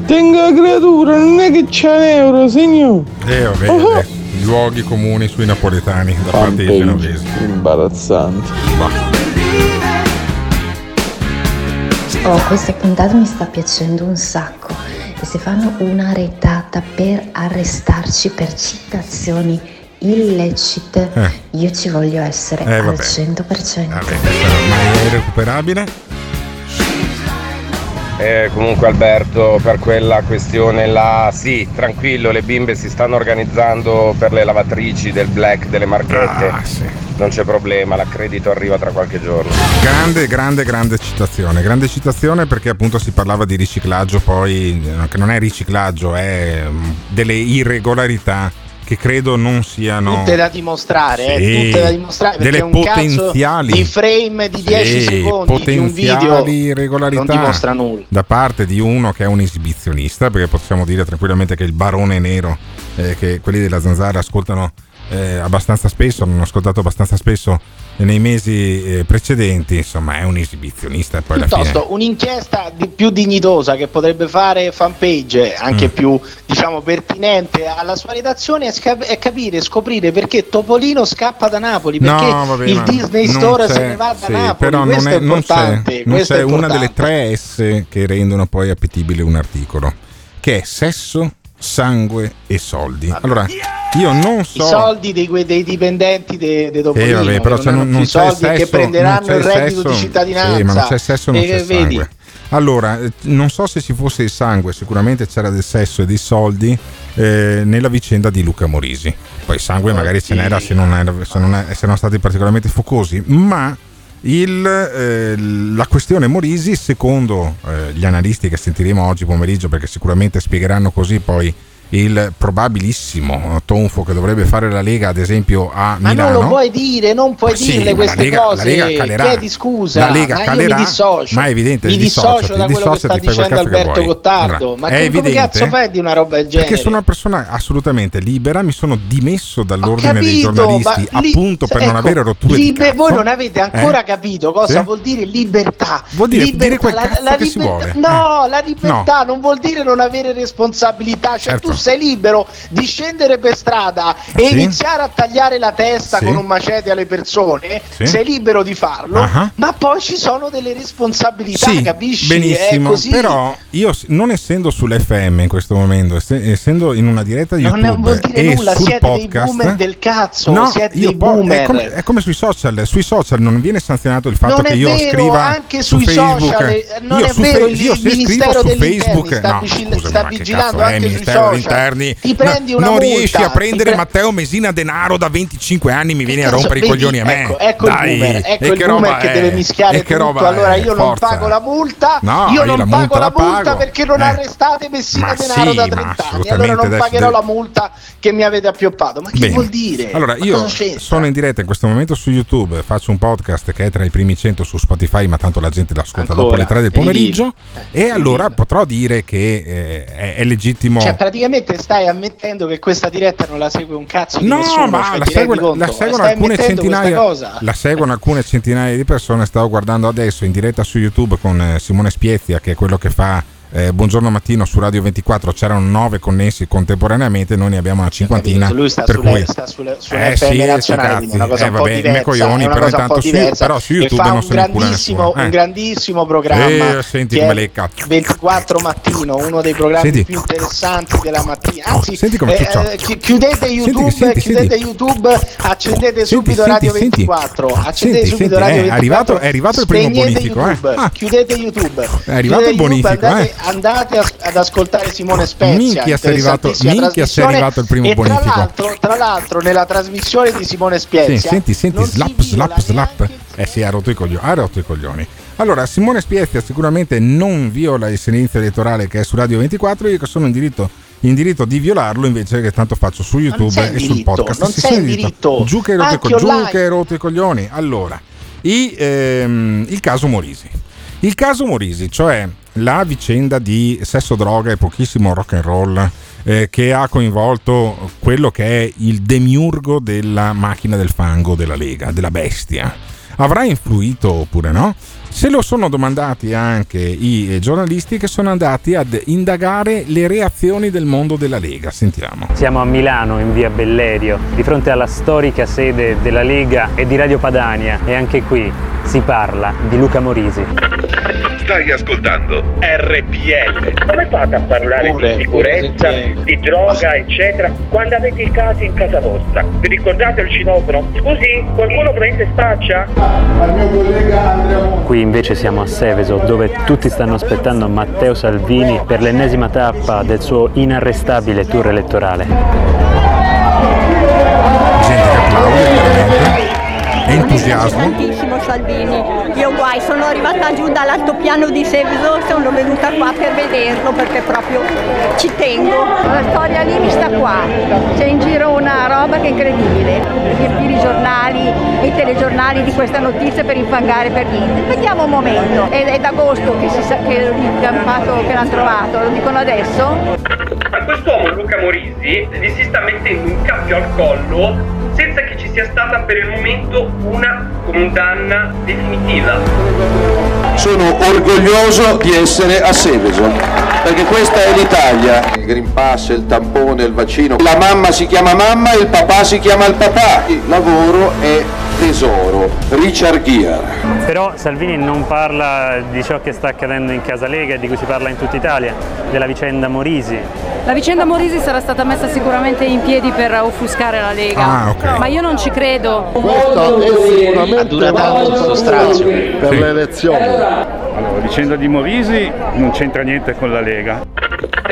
tengo la creatura, non è che c'è un euro, signor. E vabbè, Oh. eh, luoghi comuni sui napoletani da parte dei Fanpage, genovesi. imbarazzante. Oh, questa puntata mi sta piacendo un sacco. E se fanno una retata per arrestarci per citazioni illecite, Eh. io ci voglio essere Eh, al vabbè. 100%. Vabbè, questa ormai è irrecuperabile. Eh, comunque Alberto, per quella questione là, sì, tranquillo, le bimbe si stanno organizzando per le lavatrici del black delle marchette. Ah, Non c'è problema, l'accredito arriva tra qualche giorno. Grande, grande, grande citazione. Grande citazione perché appunto si parlava di riciclaggio, poi eh, che non è riciclaggio, è mm, delle irregolarità che credo non siano Tutte da dimostrare, eh, Sì, tutte da dimostrare perché delle potenziali- di frame di 10 Sì, secondi di un video potenziali irregolarità non dimostra nulla. da parte di uno che è un esibizionista, perché possiamo dire tranquillamente che il barone nero, eh, che quelli della Zanzara ascoltano eh, abbastanza spesso, hanno ascoltato abbastanza spesso nei mesi eh, precedenti, insomma è un esibizionista poi. Piuttosto un'inchiesta di- più dignitosa che potrebbe fare fanpage, anche Mm. più diciamo pertinente alla sua redazione, è, sca- è capire, scoprire perché Topolino scappa da Napoli, perché No, vabbè, il Disney non Store se ne va da sì, Napoli. Però non questo è, è, non c'è, importante. non c'è è una delle importante. tre S che rendono poi appetibile un articolo, che è sesso, sangue e soldi. Allora, io non I so... soldi dei, dei dipendenti de, de Topolino, Eh, vabbè, però non, non, non c'è soldi sesso, che prenderanno non il reddito sesso, di cittadinanza. Sì, ma non c'è sesso, non E c'è vedi? sangue. Allora, eh, non so se ci fosse il sangue, sicuramente c'era del sesso e dei soldi eh, nella vicenda di Luca Morisi. Poi sangue magari ce n'era se non, era- se non è- se erano stati particolarmente focosi, ma il, eh, la questione Morisi, secondo eh, gli analisti che sentiremo oggi pomeriggio, perché sicuramente spiegheranno così poi il probabilissimo tonfo che dovrebbe fare la Lega, ad esempio a Ma Milano. non lo puoi dire, non puoi Ma dirle ma la queste Lega- la cose. Lega calerà. Chiedi scusa, La Lega ma calerà, mi dissocio. ma è evidente, mi dissociati, dissocio da quello che sta dicendo che Alberto. Gottardo. Allora, ma è come, come evidente cazzo fai di una roba del genere? Perché sono una persona assolutamente libera, mi sono dimesso dall'ordine dei Capito, giornalisti ma li- appunto per non ecco, avere rotture libe- Voi non avete ancora Eh? capito cosa Sì? vuol dire libertà. Vuol dire Libertà, dire quel la- cazzo la che si libertà- vuole. No, la libertà non vuol dire non avere responsabilità. Cioè, Certo. tu sei libero di scendere per strada e Sì. iniziare a tagliare la testa Sì. con un macete alle persone. Sì. Sei libero di farlo, Ah. ma poi ci sono delle responsabilità, capisci? benissimo, però io non essendo sull'FM in questo momento, ess- essendo in una diretta non YouTube vuol dire nulla, siete dei podcast, boomer del cazzo, No, siete dei po- boomer. È come, è come sui social, sui social non viene sanzionato il fatto Non che io vero, scriva anche su sui Facebook. social, eh, non io è su vero, Fe- il- io il Ministero su Facebook, sta no, vigil- scusami, sta vigilando anche sui social. dell'Interni? Ti prendi No, una non multa, riesci a prendere pre- Matteo Mesina denaro da 25 anni, mi vieni a rompere i vedi? coglioni a me. Ecco, ecco Dai, il boomer, ecco che il boomer che è? deve mischiare tutto. roba allora io non Forza. pago la multa, No, io non pago multa la multa pago. perché non Eh. arrestate Messina Ma Denaro sì, da ma 30 anni, allora non adesso pagherò deve- la multa che mi avete appioppato. Ma che Bene. vuol dire? Allora, io sono in diretta in questo momento su YouTube, faccio un podcast che è tra i primi 100 su Spotify, ma tanto la gente l'ascolta dopo le 3 del pomeriggio. E allora potrò dire che eh, è, è legittimo. Cioè, praticamente stai ammettendo che questa diretta non la segue un cazzo di No, nessuno. ma cioè, la, seguono, la seguono alcune centinaia. La seguono alcune centinaia di persone. Stavo guardando adesso in diretta su YouTube con eh, Simone Spiezia, che è quello che fa. Eh, buongiorno mattino su Radio 24 c'erano nove connessi contemporaneamente noi ne abbiamo una cinquantina Lui sta per sulle, cui sta sulle, sulle Eh sì, una cosa Eh, vabbè, diversa. coglioni, però intanto su- però su YouTube non un se ne cura grandissimo, nessuno, eh. un grandissimo programma Eh, senti come è le cazzo. 24 mattino, uno dei programmi Senti. più interessanti della mattina. Anzi, Senti come eh, eh, chi- chiudete YouTube, senti, chiudete senti. YouTube, accendete subito Radio senti. 24. Accendete Senti, subito Radio eh, è 24. arrivato- è arrivato il primo bonifico, eh. YouTube, Ah. Chiudete YouTube. È arrivato il bonifico, eh. Andate, a- ad ascoltare Simone Spezia. Minchia, sei arrivato- minchia, sei arrivato il primo e bonifico. Tra l'altro, tra l'altro, nella trasmissione di Simone Sì, Spezia, senti, senti, si slap, slap, slap. Eh sì, ha rotto i coglioni. Ha rotto i coglioni. Allora, Simone Spiezia sicuramente non viola il silenzio elettorale che è su Radio 24, io che sono in diritto, in diritto di violarlo invece che tanto faccio su YouTube e sul diritto, podcast. non Sì, in diritto. Giù che hai rotto i coglioni. Allora, i, ehm, il caso Morisi. Il caso Morisi, cioè la vicenda di sesso, droga e pochissimo rock and roll eh, che ha coinvolto quello che è il demiurgo della macchina del fango della Lega, della bestia. Avrà influito oppure no? Se lo sono domandati anche i eh, giornalisti che sono andati ad indagare le reazioni del mondo della Lega. Sentiamo. Siamo a Milano, in via Bellerio, di fronte alla storica sede della Lega e di Radio Padania e anche qui si parla di Luca Morisi. Stai ascoltando RPL. Come fate a parlare di sicurezza, di droga, eccetera, quando avete i casi in casa vostra? Vi ricordate il citofono? Scusi, qualcuno prende spaccia? Qui invece siamo a Seveso, dove tutti stanno aspettando Matteo Salvini per l'ennesima tappa del suo inarrestabile tour elettorale. Entusiasmo. Tantissimo Salvini. Io guai, sono arrivata giù dall'altopiano di Seveso, sono venuta qua per vederlo perché proprio ci tengo. La storia lì mi sta qua. C'è in giro una roba che è incredibile. Riempire i giornali i telegiornali di questa notizia per infangare per niente. Vediamo un momento. È, è d'agosto che si sa che che l'hanno trovato, lo dicono adesso? Quest'uomo Luca Morisi gli si sta mettendo un cappio al collo senza che ci sia stata per il momento una condanna definitiva. Sono orgoglioso di essere a Seveso, perché questa è l'Italia. Il Green Pass, il tampone, il vaccino. La mamma si chiama mamma e il papà si chiama il papà. Il lavoro è tesoro. Richard Gere. Però Salvini non parla di ciò che sta accadendo in Casa Lega e di cui si parla in tutta Italia, della vicenda Morisi. La vicenda Morisi sarà stata messa sicuramente in piedi per offuscare la Lega, Ah, ok. ma io non ci credo. Questo è sicuramente Ha durato questo strazio. per le elezioni. Allora, la vicenda di Morisi non c'entra niente con la Lega.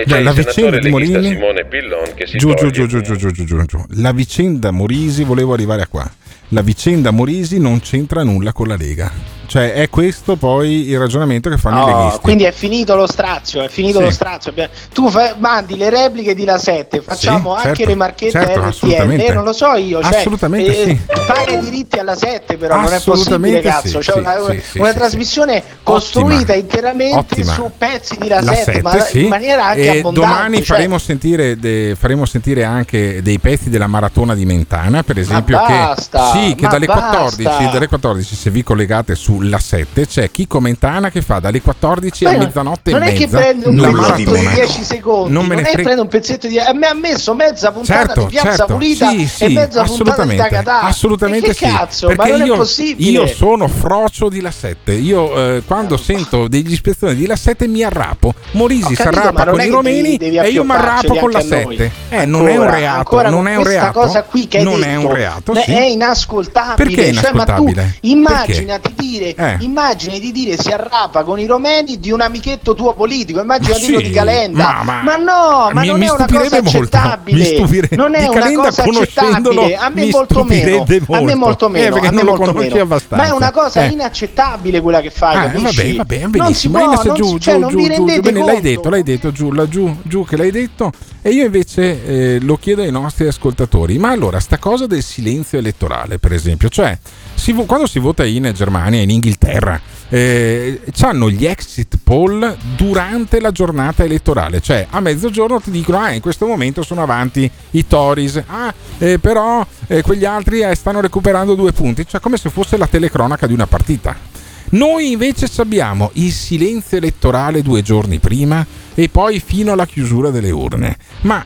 Dai, la vicenda di Morini Simone Pillon che si giù, giù, giù, giù, giù, giù, giù, giù. La vicenda Morisi, volevo arrivare a qua. La vicenda Morisi non c'entra nulla con la Lega. Cioè, è questo poi il ragionamento che fanno i No, leghisti. quindi è finito lo strazio, è finito Sì. lo strazio. Tu fai- mandi le repliche di La 7, facciamo Sì, anche certo, le marchette certo, RTL, assolutamente. non lo so io, cioè, Assolutamente eh, sì. paga i diritti alla 7 però, non è possibile cazzo, sì, una, una trasmissione costruita interamente Ottima. su pezzi di La La 7, 7, ma in maniera anche e abbondante. domani cioè- faremo, sentire de- faremo sentire anche dei pezzi della maratona di Mentana, per esempio, basta, che, sì, che ma dalle, basta. 14, dalle 14, se vi collegate sulla 7, c'è Chico Mentana che fa dalle 14 a Ma mezzanotte non e è che mezza prende un la pezzetto di maratona. 10 secondi, Non non, me ne è che frega- prende un pezzetto di. A me ha messo mezza puntata Certo, di Piazza certo, Pulita sì, e sì, mezza puntata di assolutamente, Tagatà. assolutamente E che sì. cazzo, perché ma non io, è possibile. io sono frocio di La 7. Io eh, quando sento degli ispezioni di La 7 mi arrapo. Morisi si arrapa non con è i romeni e io mi arrapo con la anche a noi. 7. Eh, non è un reato, non è un questa reato. cosa qui che hai non detto è un reato, è inascoltabile. Perché è Cioè, inascoltabile? immaginati dire, Eh. immagini di dire si arrapa con i romeni di un amichetto tuo politico, immagina Ma sì, di Calenda. ma- ma- no, ma mi- non mi è una cosa molto, accettabile. mi stupire- non è una cosa accettabile. A me molto meno. stupirebbe A me molto. molto Eh, meno. perché a me non molto meno. abbastanza. Ma è una cosa Eh. inaccettabile quella che fai, Ah, capisci? vabbè, vabbè, non si benissimo. può, non giù, cioè, non giù, bene, l'hai detto, l'hai detto, giù, là, giù, giù che l'hai detto. E io invece eh, lo chiedo ai nostri ascoltatori. Ma allora, sta cosa del silenzio elettorale, per esempio, cioè, si quando si vota in Germania, in Inghilterra, eh, hanno gli exit poll durante la giornata elettorale, cioè a mezzogiorno ti dicono, ah, in questo momento sono avanti i Tories, ah, eh, però eh, quegli altri eh, stanno recuperando due punti, cioè come se fosse la telecronaca di una partita. Noi invece abbiamo il silenzio elettorale due giorni prima e poi fino alla chiusura delle urne. Ma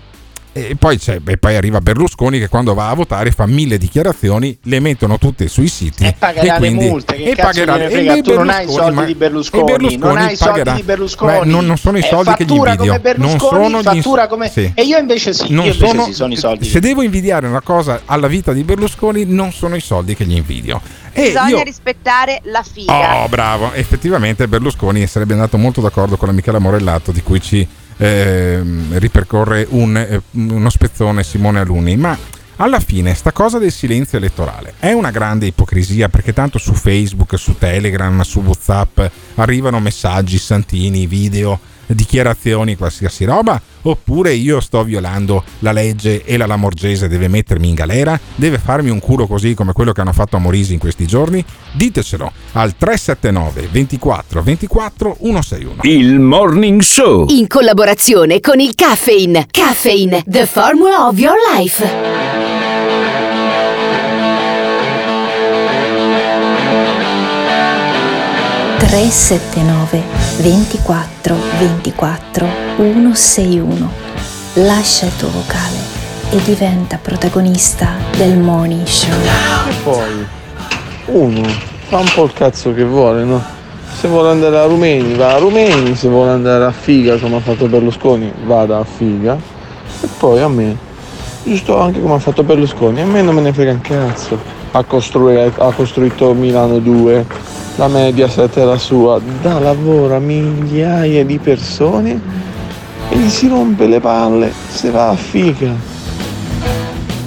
e poi, c'è, e poi arriva Berlusconi che quando va a votare fa mille dichiarazioni, le mettono tutte sui siti. E pagherà le quindi- multe, che e pagherà- gliene e frega? lei Tu non hai i soldi ma- di Berlusconi, e Berlusconi non hai i soldi di Berlusconi. Beh, non, non sono i Eh, soldi che gli invidio. come Berlusconi, non sono gli- fattura come- sì. E io invece sì, Non io invece sono- sì, sono i soldi. Se devo invidiare una cosa alla vita di Berlusconi, non sono i soldi che gli invidio. E Bisogna io, rispettare la figa. Oh, bravo. Effettivamente Berlusconi sarebbe andato molto d'accordo con la Michela Morellato di cui ci ehm, ripercorre un, eh, uno spezzone Simone Alunni. Ma alla fine sta cosa del silenzio elettorale è una grande ipocrisia perché tanto su Facebook, su Telegram, su Whatsapp arrivano messaggi, santini, video, dichiarazioni, qualsiasi roba, oppure io sto violando la legge e la Lamorgese deve mettermi in galera, deve farmi un culo così come quello che hanno fatto a Morisi in questi giorni? Ditecelo al 379 24 24 161. Il Morning Show. In collaborazione con il Caffeine. Caffeine, the formula of your life. 379 24 24 161. Lascia il tuo vocale e diventa protagonista del Morning Show. E poi uno fa un po' il cazzo che vuole, no? Se vuole andare a Rumeni va a Rumeni, se vuole andare a Figa come ha fatto Berlusconi vada a Figa. E poi a me, giusto anche come ha fatto Berlusconi, a me non me ne frega un cazzo. Ha, ha costruito Milano 2, la Mediaset è la sua, dà lavoro a migliaia di persone e gli si rompe le palle se va a Figa.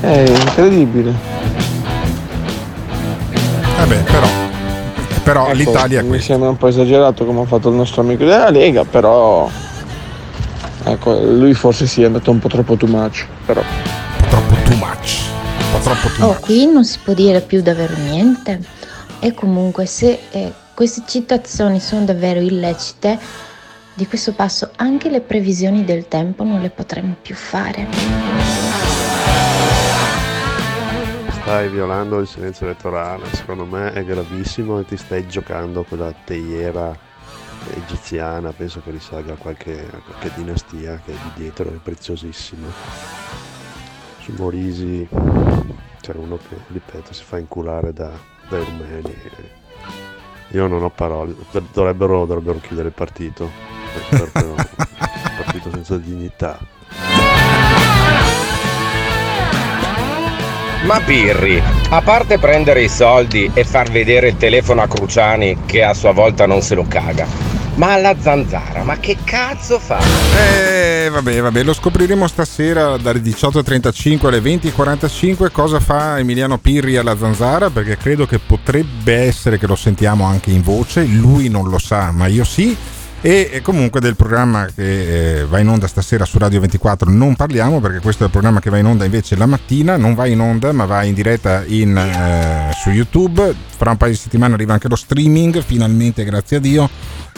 È incredibile. Vabbè, però, però Ecco, l'Italia mi sembra un po' esagerato come ha fatto il nostro amico della Lega, però ecco, lui forse si è andato un po' troppo too much, però troppo too much. Un po' troppo too Oh, qui non si può dire più davvero niente. E comunque, se eh, queste citazioni sono davvero illecite, di questo passo anche le previsioni del tempo non le potremo più fare. Stai violando il silenzio elettorale, secondo me è gravissimo e ti stai giocando quella teiera egiziana, penso che risalga a qualche, a qualche dinastia che è di dietro, è preziosissima. Su Morisi c'è uno che, ripeto, si fa inculare da, dai rumeni. Io non ho parole, dovrebbero, dovrebbero chiudere il partito, un partito senza dignità. Ma Pirri, a parte prendere i soldi e far vedere il telefono a Cruciani che a sua volta non se lo caga, Ma la zanzara, ma che cazzo fa? Eh, vabbè, vabbè, lo scopriremo stasera dalle 18.35 alle 20.45 cosa fa Emiliano Pirri alla zanzara, perché credo che potrebbe essere che lo sentiamo anche in voce, lui non lo sa, ma io sì. E comunque del programma che eh, va in onda stasera su Radio 24 non parliamo perché questo è il programma che va in onda invece la mattina, non va in onda ma va in diretta in, eh, su YouTube, fra un paio di settimane arriva anche lo streaming, finalmente grazie a Dio,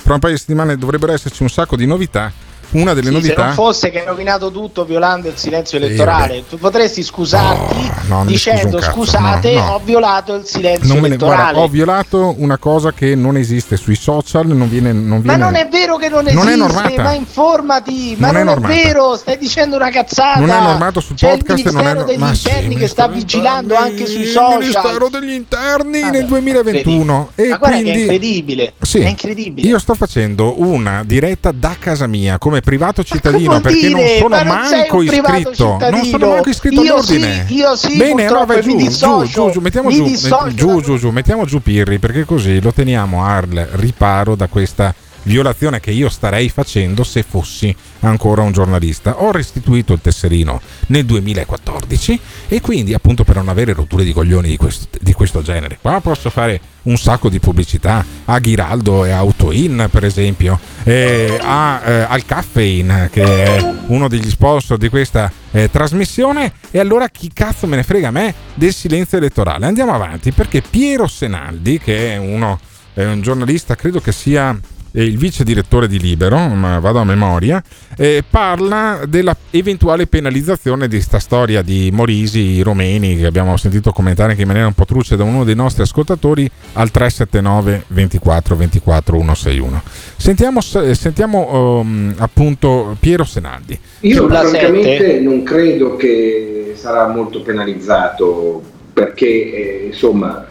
fra un paio di settimane dovrebbero esserci un sacco di novità una delle Sì, se novità non fosse che hai rovinato tutto violando il silenzio elettorale, tu potresti scusarti no, scuso dicendo cazzo, scusate, no, no. ho violato il silenzio ne, elettorale. guarda, ho violato una cosa che non esiste sui social, non viene, non ma viene non è vero che non esiste, Non è ma informati, ma Non è non è, normata. vero, stai dicendo una cazzata. Non è normato sul C'è podcast, il non è Ministero no- degli ma sì, Interni che sta vigilando anche sui social. Il Ministero degli Interni Vabbè, nel 2021 e ma che è quindi incredibile, Sì. è incredibile. Io sto facendo una diretta da casa mia come privato cittadino perché non sono Ma manco iscritto. Non sono manco iscritto Io all'ordine. sì, io sì, Bene, allora mi giù, giù, dissocio. giù, giù, mettiamo giù, giù, giù, giù, mettiamo giù Pirri perché così lo teniamo al riparo da questa violazione che io starei facendo se fossi ancora un giornalista. Ho restituito il tesserino nel 2014 e quindi appunto per non avere rotture di coglioni di questo, di questo genere. Qua posso fare un sacco di pubblicità a Ghiraldo e Autoin per esempio, e a, eh, al Caffeine che è uno degli sponsor di questa eh, trasmissione e allora chi cazzo me ne frega a me del silenzio elettorale? Andiamo avanti perché Piero Senaldi che è uno è un giornalista, credo che sia il vice direttore di Libero, ma vado a memoria, eh, parla della eventuale penalizzazione di sta storia di Morisi romeni che abbiamo sentito commentare anche in maniera un po' truce da uno dei nostri ascoltatori al 379 24 24 161. Sentiamo, sentiamo um, appunto Piero Senaldi. Io francamente non credo che sarà molto penalizzato perché eh, insomma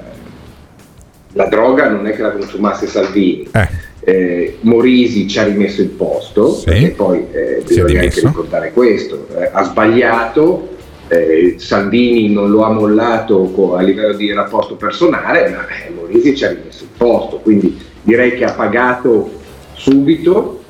la droga non è che la consumasse Salvini. Eh, Morisi ci ha rimesso il posto, perché poi eh, bisogna anche ricordare questo, eh, ha sbagliato, eh, Salvini non lo ha mollato a livello di rapporto personale, ma eh, Morisi ci ha rimesso il posto, quindi direi che ha pagato subito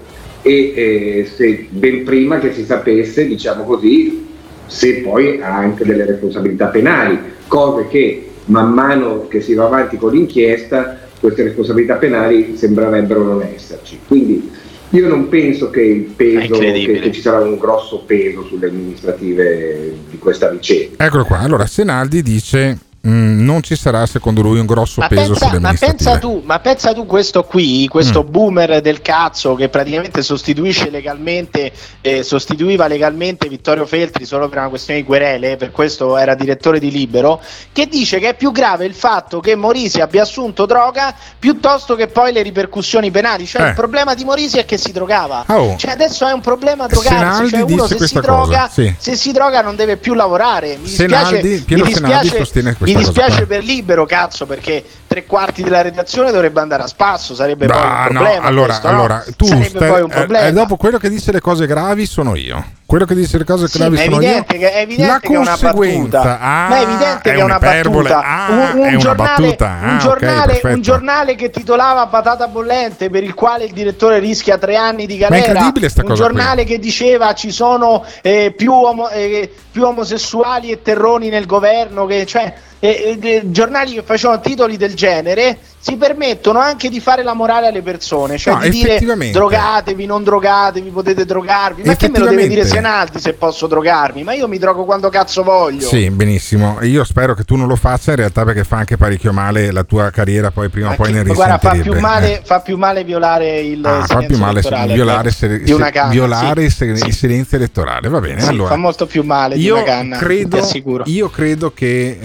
e eh, se ben prima che si sapesse, diciamo così, se poi ha anche delle responsabilità penali, cose che man mano che si va avanti con l'inchiesta queste responsabilità penali sembrerebbero non esserci. Quindi io non penso che il peso, che, che ci sarà un grosso peso sulle amministrative di questa vicenda. Eccolo qua, allora Senaldi dice mm, non ci sarà secondo lui un grosso Ma peso pensa, sulle ma pensa tu, ma pensa tu questo qui, questo Mm. boomer del cazzo che praticamente sostituisce legalmente, eh, sostituiva legalmente Vittorio Feltri solo per una questione di querele, per questo era direttore di Libero, che dice che è più grave il fatto che Morisi abbia assunto droga piuttosto che poi le ripercussioni penali. Cioè Eh. il problema di Morisi è che si drogava. Oh. Cioè adesso è un problema drogarsi, Senaldi cioè uno se si, droga, sì. se si droga non deve più lavorare. Mi Senaldi- dispiace, Piero mi Senaldi dispiace, sostiene mi dispiace per libero cazzo perché tre quarti della redazione dovrebbe andare a spasso sarebbe poi Ah, un no, problema allora, questo, no? allora tu sarebbe stai- poi un eh, problema eh, dopo quello che dice le cose gravi sono io. Quello che dice le cose Sì, gravi sono io. che, è evidente La che è una battuta ah, ma è evidente è che è una battuta ah, un, un è una giornale, battuta, un, ah, ok, giornale, perfetto. un giornale che titolava patata bollente per il quale il direttore rischia tre anni di Ma è galera incredibile sta un cosa qui. giornale che diceva ci sono eh, più, omo- eh, più omosessuali e terroni nel governo che, cioè, eh, eh, giornali che facevano titoli del genere si permettono anche di fare la morale alle persone, cioè No, di dire drogatevi, non drogatevi, potete drogarvi. Ma che me lo deve dire. Senaldi se posso drogarmi? Ma io mi drogo quando cazzo voglio. Sì, benissimo. Io spero che tu non lo faccia in realtà perché fa anche parecchio male la tua carriera poi prima o poi ne Ma guarda, fa più, risentirebbe. male, Eh. fa più male violare il Ah, fa più male violare, se- di se- canna. violare sì. il se- il silenzio elettorale. Va bene, Sì, allora. fa molto più male di Io una canna, credo, io credo che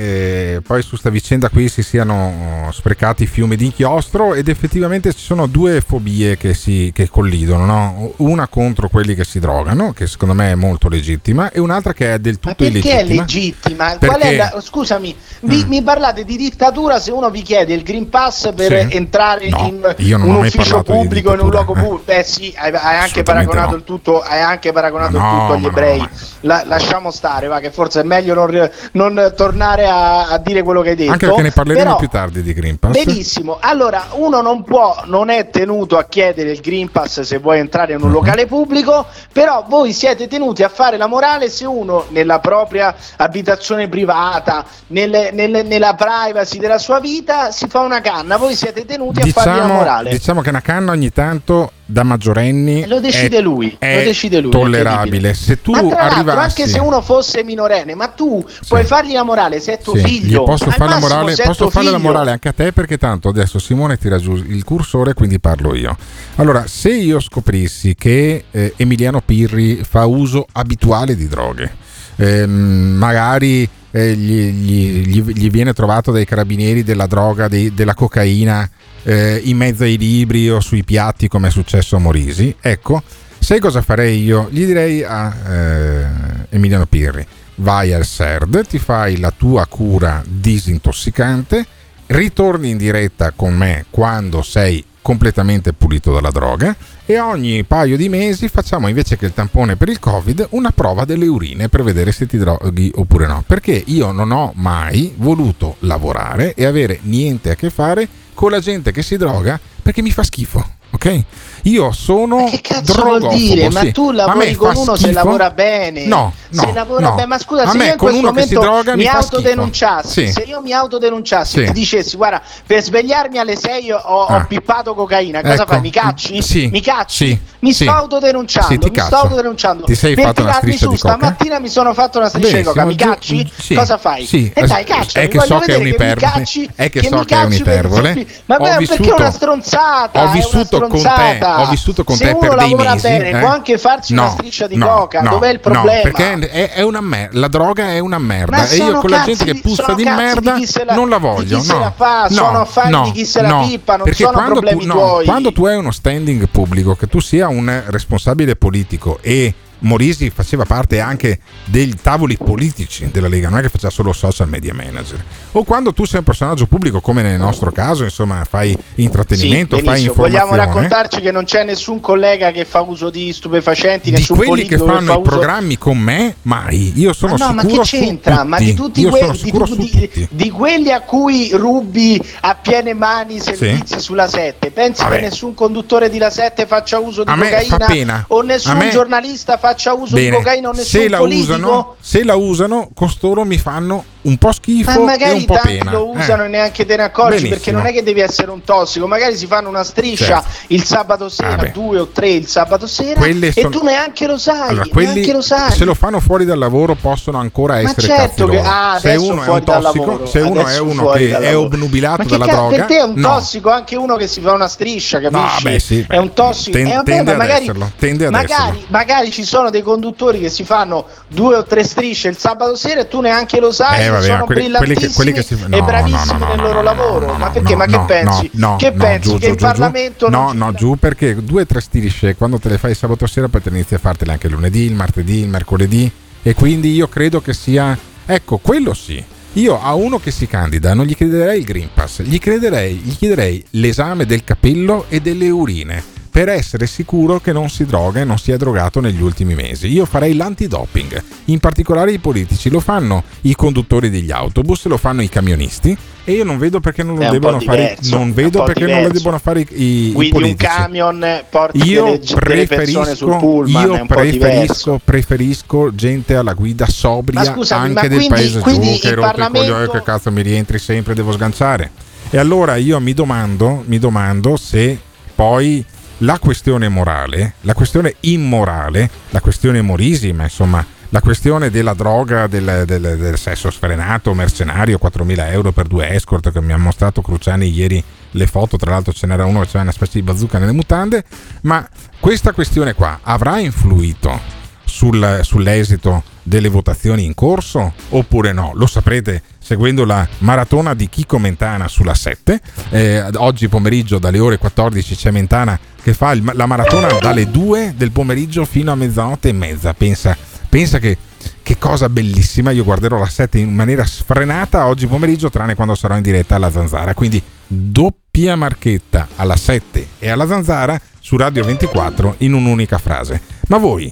eh, poi su sta vicenda qui si siano sprecati fiumi di inchiostro ed effettivamente ci sono due fobie che si che collidono, no? una contro quelli che si drogano, che secondo me è molto legittima, e un'altra che è del tutto Perché è illegittima. legittima? Perché- è la- scusami, vi- Mm. mi parlate di dittatura se uno vi chiede il Green Pass per Sì. entrare No, in un ufficio pubblico, in un luogo eh. pubblico. Beh sì, hai, hai anche paragonato no. il tutto, hai anche paragonato Ma il no, tutto agli no, ebrei. ma- La- lasciamo stare, va, che forse è meglio non, non tornare a, a dire quello che hai detto. Anche perché ne parleremo Però- più tardi di Green Pass? Benissimo, allora uno non può, non è tenuto a chiedere il Green Pass se vuoi entrare in un Mhm. locale pubblico, però voi siete tenuti a fare la morale se uno nella propria abitazione privata, nelle- nelle- nella privacy della sua vita si fa una canna, voi siete tenuti a fargli la Diciamo, morale. diciamo che una canna ogni tanto da maggiorenni Lo decide è, lui, è lo decide lui, tollerabile. Se tu arrivassi anche se uno fosse minorenne, ma tu puoi fargli la morale se è tuo Sì, figlio. gli posso fare la morale, posso fare la morale anche a te perché tanto adesso Simone tira giù il cursore quindi parlo io. Allora, se io scoprissi che eh, Emiliano Pirri fa uso abituale di droghe, ehm, magari eh, gli, gli- gli- viene trovato dai carabinieri della droga, dei- della cocaina eh, in mezzo ai libri o sui piatti come è successo a Morisi, ecco, sai cosa farei io? Gli direi a eh, Emiliano Pirri, vai al CERD, ti fai la tua cura disintossicante, ritorni in diretta con me quando sei completamente pulito dalla droga e ogni paio di mesi facciamo invece che il tampone per il covid una prova delle urine per vedere se ti droghi oppure no. Perché io non ho mai voluto lavorare e avere niente a che fare con la gente che si droga perché mi fa schifo ok io sono Che cazzo drogofobo, vuol dire? Ma sì. tu A lavori con uno se schifo. lavora bene. no no se lavora no. bene, ma scusa, a se io in questo momento droga mi, mi autodenunciassi, Sì. se io mi autodenunciassi Sì. e ti dicessi guarda, per svegliarmi alle 6 ho, ho Ah. pippato cocaina, cosa Ecco. fai? Mi cacci? Sì. Mi cacci? Mi sto autodenunciando, mi sto autodenunciando. Ti sei per fatto una striscia su stamattina mi sono fatto una striscia di coca, mi cacci? Cosa fai? E dai, caccia, è che so che è un'iperbole è che so che è un'iperbole Ma perché è una stronzata, ho è una vissuto con te stronzata. ho vissuto con Se te per dei mesi bene, eh? può anche farsi No, una striscia di no, coca, no, dov'è il problema? perché è, è una merda la droga è una merda Ma e io con la gente che di- puzza di merda di chi se la- non la di voglio chi se no, la fa, no, sono affari di chi se la pippa, non perché sono quando problemi tu, tuoi. quando tu hai uno standing pubblico che tu sia un responsabile politico e Morisi faceva parte anche dei tavoli politici della Lega, non è che faceva solo social media manager. O quando tu sei un personaggio pubblico, come nel nostro caso, insomma, fai intrattenimento, Sì, fai informazione. Vogliamo raccontarci che non c'è nessun collega che fa uso di stupefacenti, di quelli che fanno fa i uso... programmi con me, mai. Io sono Ma no, ma sicuro che c'entra? Ma di tutti. quelli, di, tutti. di quelli a cui rubi a piene mani servizi sulla 7, pensi Vabbè. che nessun conduttore di La 7 faccia uso di A cocaina o nessun giornalista faccia uso di Bene, cocaina o nessun se la, politico? usano, se la usano, costoro mi fanno un po' schifo Ma e magari un po' tanti pena. lo Eh. usano e neanche te ne accorgi Benissimo. perché non è che devi essere un tossico, magari si fanno una striscia Certo. il sabato sera, Vabbè. due o tre il sabato sera Quelle e sono- tu neanche lo sai, Allora, quelli neanche lo sai. se lo fanno fuori dal lavoro possono ancora Ma essere certo cazzi che ah, se uno è un tossico, lavoro, se uno è uno che è obnubilato Ma dalla ca- droga, per te è un no. tossico anche uno che si fa una striscia, capisci? beh, sì, è un tossico. ten- Eh, vabbè, tende ma magari, esserlo, tende magari, esserlo. magari ci sono dei conduttori che si fanno due o tre strisce il sabato sera e tu neanche lo sai, Eh, vabbè, sono quelli- quelli che- quelli che si- no, e bravissimi no, no, nel loro lavoro. ma perché? ma che pensi? che pensi? giù, che giù, in giù, Parlamento No, no, giù perché due o tre strisce quando te le fai sabato sera poi te ne inizi a fartele anche il lunedì, il martedì, il mercoledì e quindi io credo che sia ecco, quello sì. Io a uno che si candida non gli chiederei il Green Pass, gli, crederei, gli chiederei l'esame del capello e delle urine per essere sicuro che non si droga e non si è drogato negli ultimi mesi. Io farei l'antidoping, in particolare i politici, lo fanno i conduttori degli autobus, lo fanno i camionisti e io non vedo perché non lo debbano fare non vedo perché non lo debbano fare i, i- i guidi un politici. camion, porti Io delle, delle persone sul preferisco, pullman, io preferisco, preferisco gente alla guida sobria scusami, anche del quindi- paese quindi giù che il i Parlamento- coglioni che cazzo mi rientri sempre devo sganciare. E allora io mi domando, mi domando se poi la questione morale, la questione immorale, la questione Morisi, ma insomma la questione della droga, del, del- del sesso sfrenato, mercenario, 4.000 euro per due escort che mi ha mostrato Cruciani ieri le foto, tra l'altro ce n'era uno che aveva una specie di bazooka nelle mutande, ma questa questione qua avrà influito sul- sull'esito delle votazioni in corso oppure no? Lo saprete seguendo la maratona di Chico Mentana sulla 7. Eh, oggi pomeriggio dalle ore 14 c'è Mentana che fa il- la maratona dalle 2 del pomeriggio fino a mezzanotte e mezza. Pensa, pensa che, che cosa bellissima. Io guarderò la 7 in maniera sfrenata oggi pomeriggio, tranne quando sarò in diretta alla Zanzara. Quindi doppia marchetta alla 7 e alla Zanzara su Radio 24 in un'unica frase. Ma voi,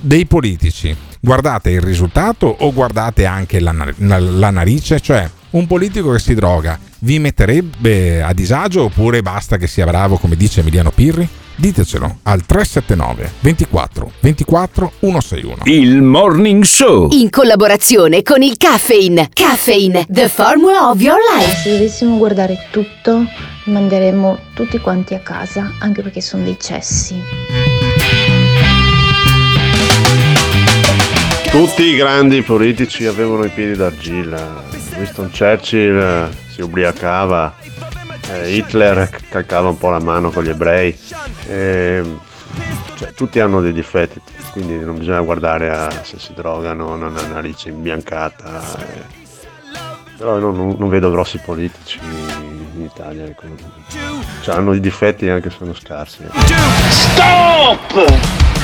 dei politici, guardate il risultato o guardate anche la, la- la narice? Cioè, un politico che si droga vi metterebbe a disagio oppure basta che sia bravo come dice Emiliano Pirri? Ditecelo al 379 24 24 161. Il Morning Show. In collaborazione con il Caffeine. Caffeine, the formula of your life. Se dovessimo guardare tutto, manderemmo tutti quanti a casa, anche perché sono dei cessi. Tutti i grandi politici avevano i piedi d'argilla. Winston Churchill eh, si ubriacava, eh, Hitler calcava un po' la mano con gli ebrei. eh, cioè, tutti hanno dei difetti, quindi non bisogna guardare a se si drogano, non hanno narice imbiancata. eh. Però non, non- vedo grossi politici in Italia. ecco. Cioè, hanno i difetti anche se sono scarsi. Stop!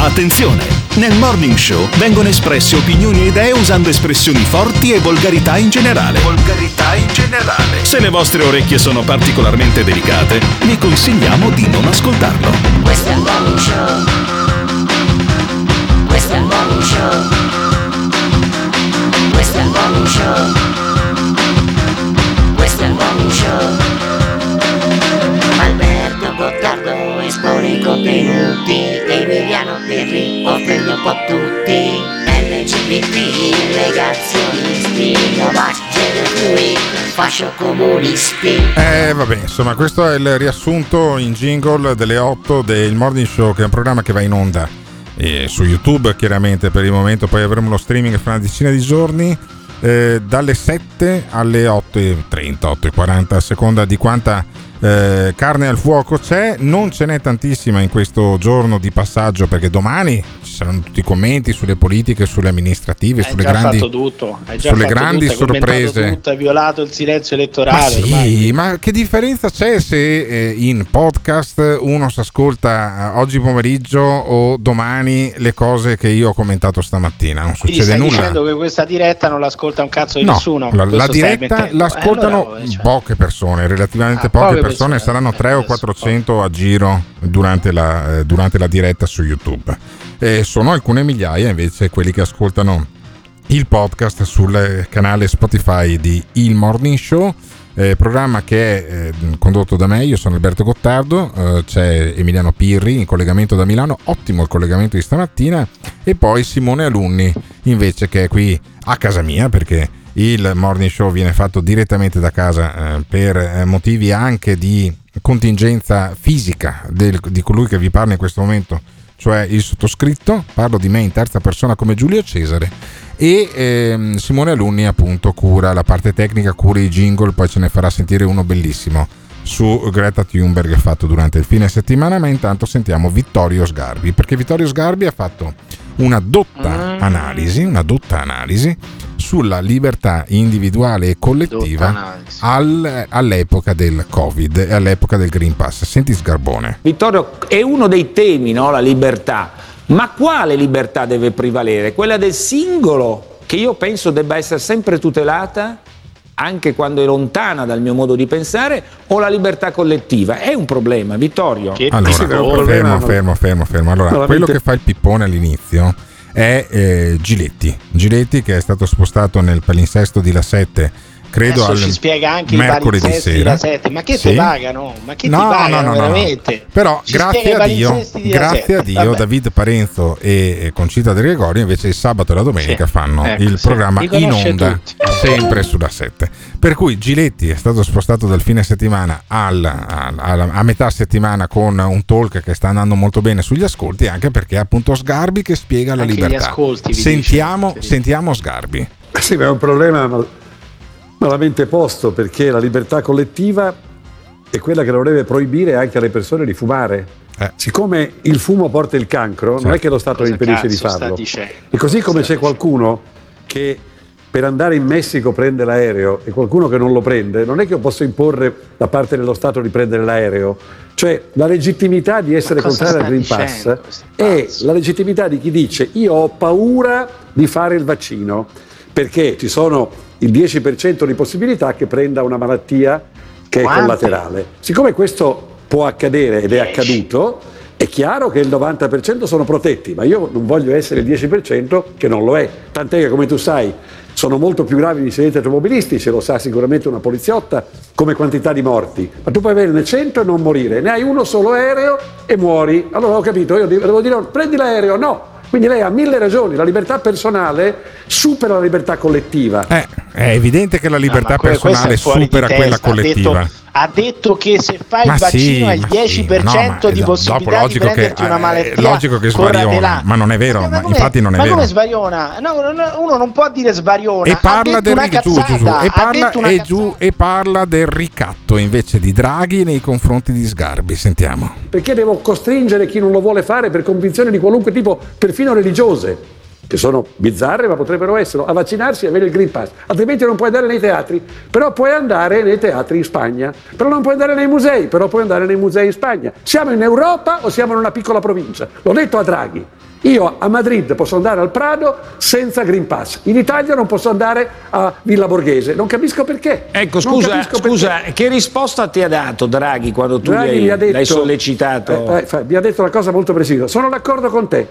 Attenzione! Nel Morning Show vengono espresse opinioni e idee usando espressioni forti e volgarità in generale. Volgarità in generale. Se le vostre orecchie sono particolarmente delicate, vi consigliamo di non ascoltarlo. Questo è il morning show. Questo è il morning show. Questo è il morning show. Questo è il morning show. Espone i contenuti. Emiliano Pirri offende un po' tutti. LGBT, negazionisti, Novak, gender fluid, fascio comunisti. Eh vabbè, insomma, questo è il riassunto in jingle delle 8 del Morning Show, che è un programma che va in onda eh, su YouTube, chiaramente per il momento, poi avremo lo streaming fra una decina di giorni. eh, dalle 7 alle 8.30, 8.40 a seconda di quanta eh, carne al fuoco c'è. Non ce n'è tantissima in questo giorno di passaggio perché domani ci saranno tutti i commenti sulle politiche, sulle amministrative, Hai sulle grandi, sulle grandi tutto, sorprese. tutto, hai violato il silenzio Ma elettorale. ormai. sì, ma che differenza c'è se eh, in podcast uno si ascolta eh, oggi pomeriggio o domani le cose che io ho commentato stamattina? Non Quindi succede nulla. dicendo che questa diretta non l'ascolta un cazzo di No, nessuno? la, la diretta l'ascoltano Eh, allora, cioè, poche persone, relativamente Ah, poche persone, persone, saranno 3 o 400 a giro durante la, eh, durante la diretta su YouTube. E sono alcune migliaia invece quelli che ascoltano il podcast sul canale Spotify di Il Morning Show. eh, programma che è eh, condotto da me, io sono Alberto Gottardo, eh, c'è Emiliano Pirri in collegamento da Milano, ottimo il collegamento di stamattina, e poi Simone Alunni invece che è qui a casa mia perché il morning show viene fatto direttamente da casa eh, per eh, motivi anche di contingenza fisica del- di colui che vi parla in questo momento, cioè il sottoscritto, parlo di me in terza persona come Giulio Cesare e ehm, Simone Alunni appunto cura la parte tecnica, cura i jingle, poi ce ne farà sentire uno bellissimo su Greta Thunberg fatto durante il fine settimana, ma intanto sentiamo Vittorio Sgarbi, perché Vittorio Sgarbi ha fatto una dotta analisi, una dotta analisi sulla libertà individuale e collettiva al- all'epoca del Covid e all'epoca del Green Pass. Senti Sgarbone. Vittorio, è uno dei temi, no? la libertà. Ma quale libertà deve prevalere? Quella del singolo, che io penso debba essere sempre tutelata, anche quando è lontana dal mio modo di pensare, o la libertà collettiva? È un problema, Vittorio. Allora, fermo, fermo, fermo, fermo. Allora, No, quello che fa il pippone all'inizio è eh, Giletti. Giletti che è stato spostato nel palinsesto di La 7, credo Adesso al ci spiega anche i mercoledì sera. da 7. Ma che Sì. ti pagano? Ma che No, ti no, pagano no, no, no. veramente? Però Ci grazie a Dio, grazie a. Dio. David Parenzo e Concita De Gregorio invece il sabato e la domenica Sì. fanno Ecco, il sì. programma in onda tutti. sempre sulla 7. Per cui Giletti è stato spostato dal fine settimana al- al- al- a metà settimana con un talk che sta andando molto bene sugli ascolti, anche perché è appunto Sgarbi che spiega la Anche gli libertà. ascolti, Sentiamo, sentiamo Sgarbi. Sì, ma è un problema malamente posto perché la libertà collettiva è quella che dovrebbe proibire anche alle persone di fumare. Siccome il fumo porta il cancro, non è che lo Stato Cosa impedisce di farlo. E così come c'è qualcuno che per andare in Messico prende l'aereo e qualcuno che non lo prende, non è che io posso imporre da parte dello Stato di prendere l'aereo. Cioè la legittimità di essere contrario al Green Pass è la legittimità di chi dice io ho paura di fare il vaccino perché ci sono il 10% di possibilità che prenda una malattia che è Quante? collaterale. Siccome questo può accadere ed è accaduto, è chiaro che il 90% sono protetti, ma io non voglio essere il 10% che non lo è. Tant'è che, come tu sai, sono molto più gravi gli incidenti automobilistici, lo sa sicuramente una poliziotta, come quantità di morti. Ma tu puoi averne 100 e non morire, ne hai uno solo aereo e muori. Allora ho capito, io devo dire prendi l'aereo, no. Quindi lei ha mille ragioni, la libertà personale supera la libertà collettiva. Eh, è evidente che la libertà que- questo personale supera testa, quella ha detto- collettiva. Ha detto che se fai Ma il sì, vaccino hai il ma 10% sì, no, ma di possibilità dopo di che, prenderti una eh, malattia. logico che svariona, ma non è vero, ma come- infatti non è ma vero. come svariona? No, no, no, uno non può dire svariona. E parla, del, una ri- giù, giù, giù. E, ha parla, detto una e giù, e parla del ricatto invece di Draghi nei confronti di Sgarbi. Sentiamo. Perché devo costringere chi non lo vuole fare per convinzioni di qualunque tipo, perfino religiose, che sono bizzarre ma potrebbero esserlo, a vaccinarsi e avere il Green Pass. Altrimenti non puoi andare nei teatri, però puoi andare nei teatri in Spagna, però non puoi andare nei musei, però puoi andare nei musei in Spagna. Siamo in Europa o siamo in una piccola provincia? L'ho detto a Draghi. Io a Madrid posso andare al Prado senza Green Pass, in Italia non posso andare a Villa Borghese, non capisco perché. Ecco, scusa, scusa che risposta ti ha dato Draghi quando tu Draghi hai, detto, l'hai sollecitato? Eh, eh, mi ha detto una cosa molto precisa. Sono d'accordo con te,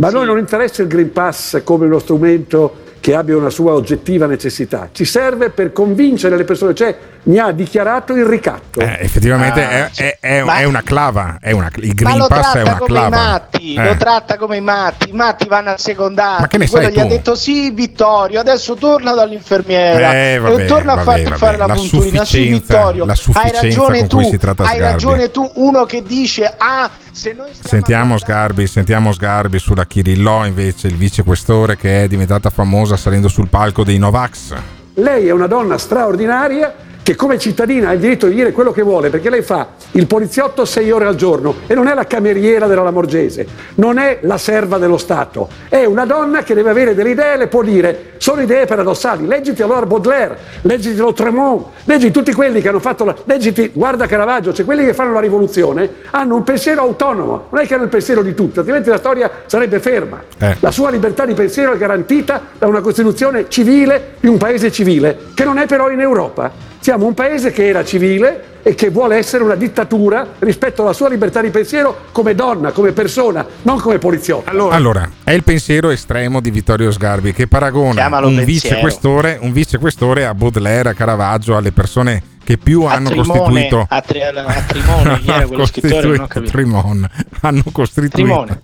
ma a noi non interessa il Green Pass come uno strumento che abbia una sua oggettiva necessità. Ci serve per convincere le persone, cioè mi ha dichiarato il ricatto. Eh, effettivamente Ah, è, è- è- Ma- è una clava. È una, il Ma Green lo Pass è tratta una clava. matti, Eh. lo tratta come i matti, i matti vanno al secondario. Ma che ne Quello gli ha detto sì, Vittorio, adesso torna dall'infermiera Eh, vabbè, e torna a vabbè, farti vabbè. fare la, La punturina. Sì, Vittorio, la hai sufficienza ragione con tu, cui si tratta hai Sgarbi. ragione tu, uno che dice ah, se noi Sentiamo Sgarbi, sentiamo Sgarbi sulla Kirillò invece, il vicequestore che è diventata famosa salendo sul palco dei Novax. Lei è una donna straordinaria che come cittadina ha il diritto di dire quello che vuole, perché lei fa il poliziotto sei ore al giorno e non è la cameriera della Lamorgese, non è la serva dello Stato, è una donna che deve avere delle idee e le può dire, sono idee paradossali, leggiti allora Baudelaire, leggiti Lautremont, leggi tutti quelli che hanno fatto la... leggiti, guarda Caravaggio, cioè quelli che fanno la rivoluzione hanno un pensiero autonomo, non è che hanno il pensiero di tutti, altrimenti la storia sarebbe ferma. Eh. La sua libertà di pensiero è garantita da una Costituzione civile di un paese civile, che non è però in Europa. Siamo un paese che era civile e che vuole essere una dittatura rispetto alla sua libertà di pensiero come donna, come persona, non come poliziotto. Allora, è il pensiero estremo di Vittorio Sgarbi che paragona un vicequestore, un vicequestore a Baudelaire, a Caravaggio, alle persone che più a hanno Trimone, costituito a, Tri- a Trimone, chi era quello scrittore? Non ho capito. Trimon, hanno costituito Trimone.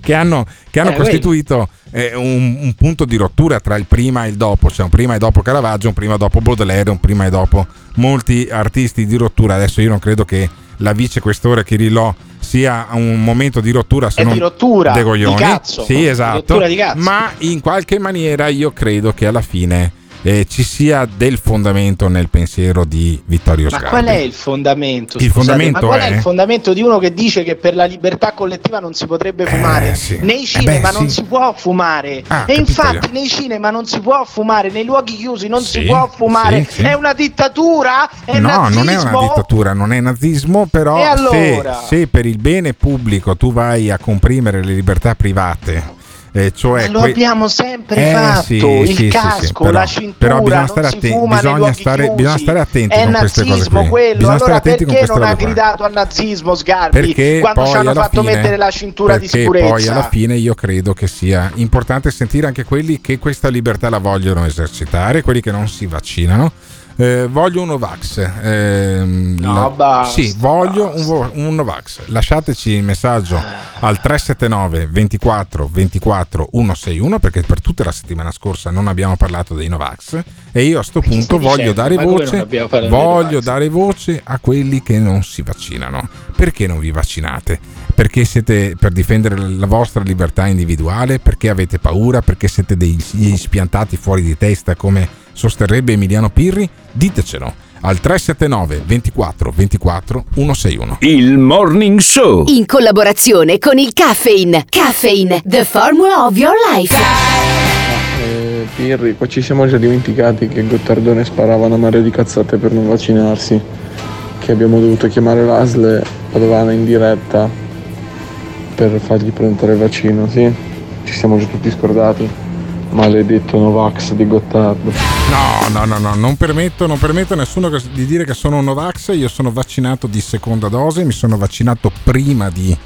Che hanno, che hanno Eh, costituito eh, un, un punto di rottura tra il prima e il dopo, cioè un prima e dopo Caravaggio, un prima e dopo Baudelaire, un prima e dopo molti artisti di rottura. Adesso io non credo che la vicequestore Kirillò sia un momento di rottura se È non di rottura, dei coglioni. di cazzo. Sì, Di esatto. rottura di cazzo. Ma in qualche maniera io credo che alla fine eh, ci sia del fondamento nel pensiero di Vittorio Ma Sgarbi. qual è il fondamento? Il scusate? fondamento ma qual è... è- il fondamento di uno che dice che per la libertà collettiva non si potrebbe fumare? Eh, sì. Nei Eh, cinema beh, non sì. si può fumare. Ah, e infatti io. nei cinema non si può fumare, nei luoghi chiusi non si Sì, può fumare. È una dittatura? È no, nazismo? non è una dittatura, non è nazismo, però allora? se, se per il bene pubblico tu vai a comprimere le libertà private, eh, cioè lo que- abbiamo sempre Eh, fatto, sì, il sì, sì, sì, casco, però- la cintura, però bisogna non stare si atten- bisogna stare- bisogna stare attenti è con queste cose nazismo qui. quello, Bisogna allora perché non ha qua. gridato al nazismo Sgarbi perché quando ci hanno fatto fine- mettere la cintura di sicurezza? poi alla fine io credo che sia importante sentire anche quelli che questa libertà la vogliono esercitare, quelli che non si vaccinano. Eh, voglio un Novax. Ehm, No, la- sì, voglio un, un Novax. Lasciateci il messaggio al 379 24 24 161 perché per tutta la settimana scorsa non abbiamo parlato dei Novax e io a sto punto voglio dicendo? dare voce voglio dare voce a quelli che non si vaccinano. Perché non vi vaccinate? Perché siete per difendere la vostra libertà individuale? Perché avete paura? Perché siete degli spiantati fuori di testa come sosterrebbe Emiliano Pirri? Ditecelo al 379 24 24 161. Il Morning Show. In collaborazione con il Caffeine. Caffeine, the formula of your life. Eh, Pirri, qua ci siamo già dimenticati che Gottardone sparava una marea di cazzate per non vaccinarsi, che abbiamo dovuto chiamare l'ASL Padovana in diretta per fargli prenotare il vaccino, sì? Ci siamo già tutti scordati. Maledetto Novax di Gottardo. No, no, no, no, non permetto, non permetto a nessuno di dire che sono un Novax. Io sono vaccinato di seconda dose, mi sono vaccinato prima di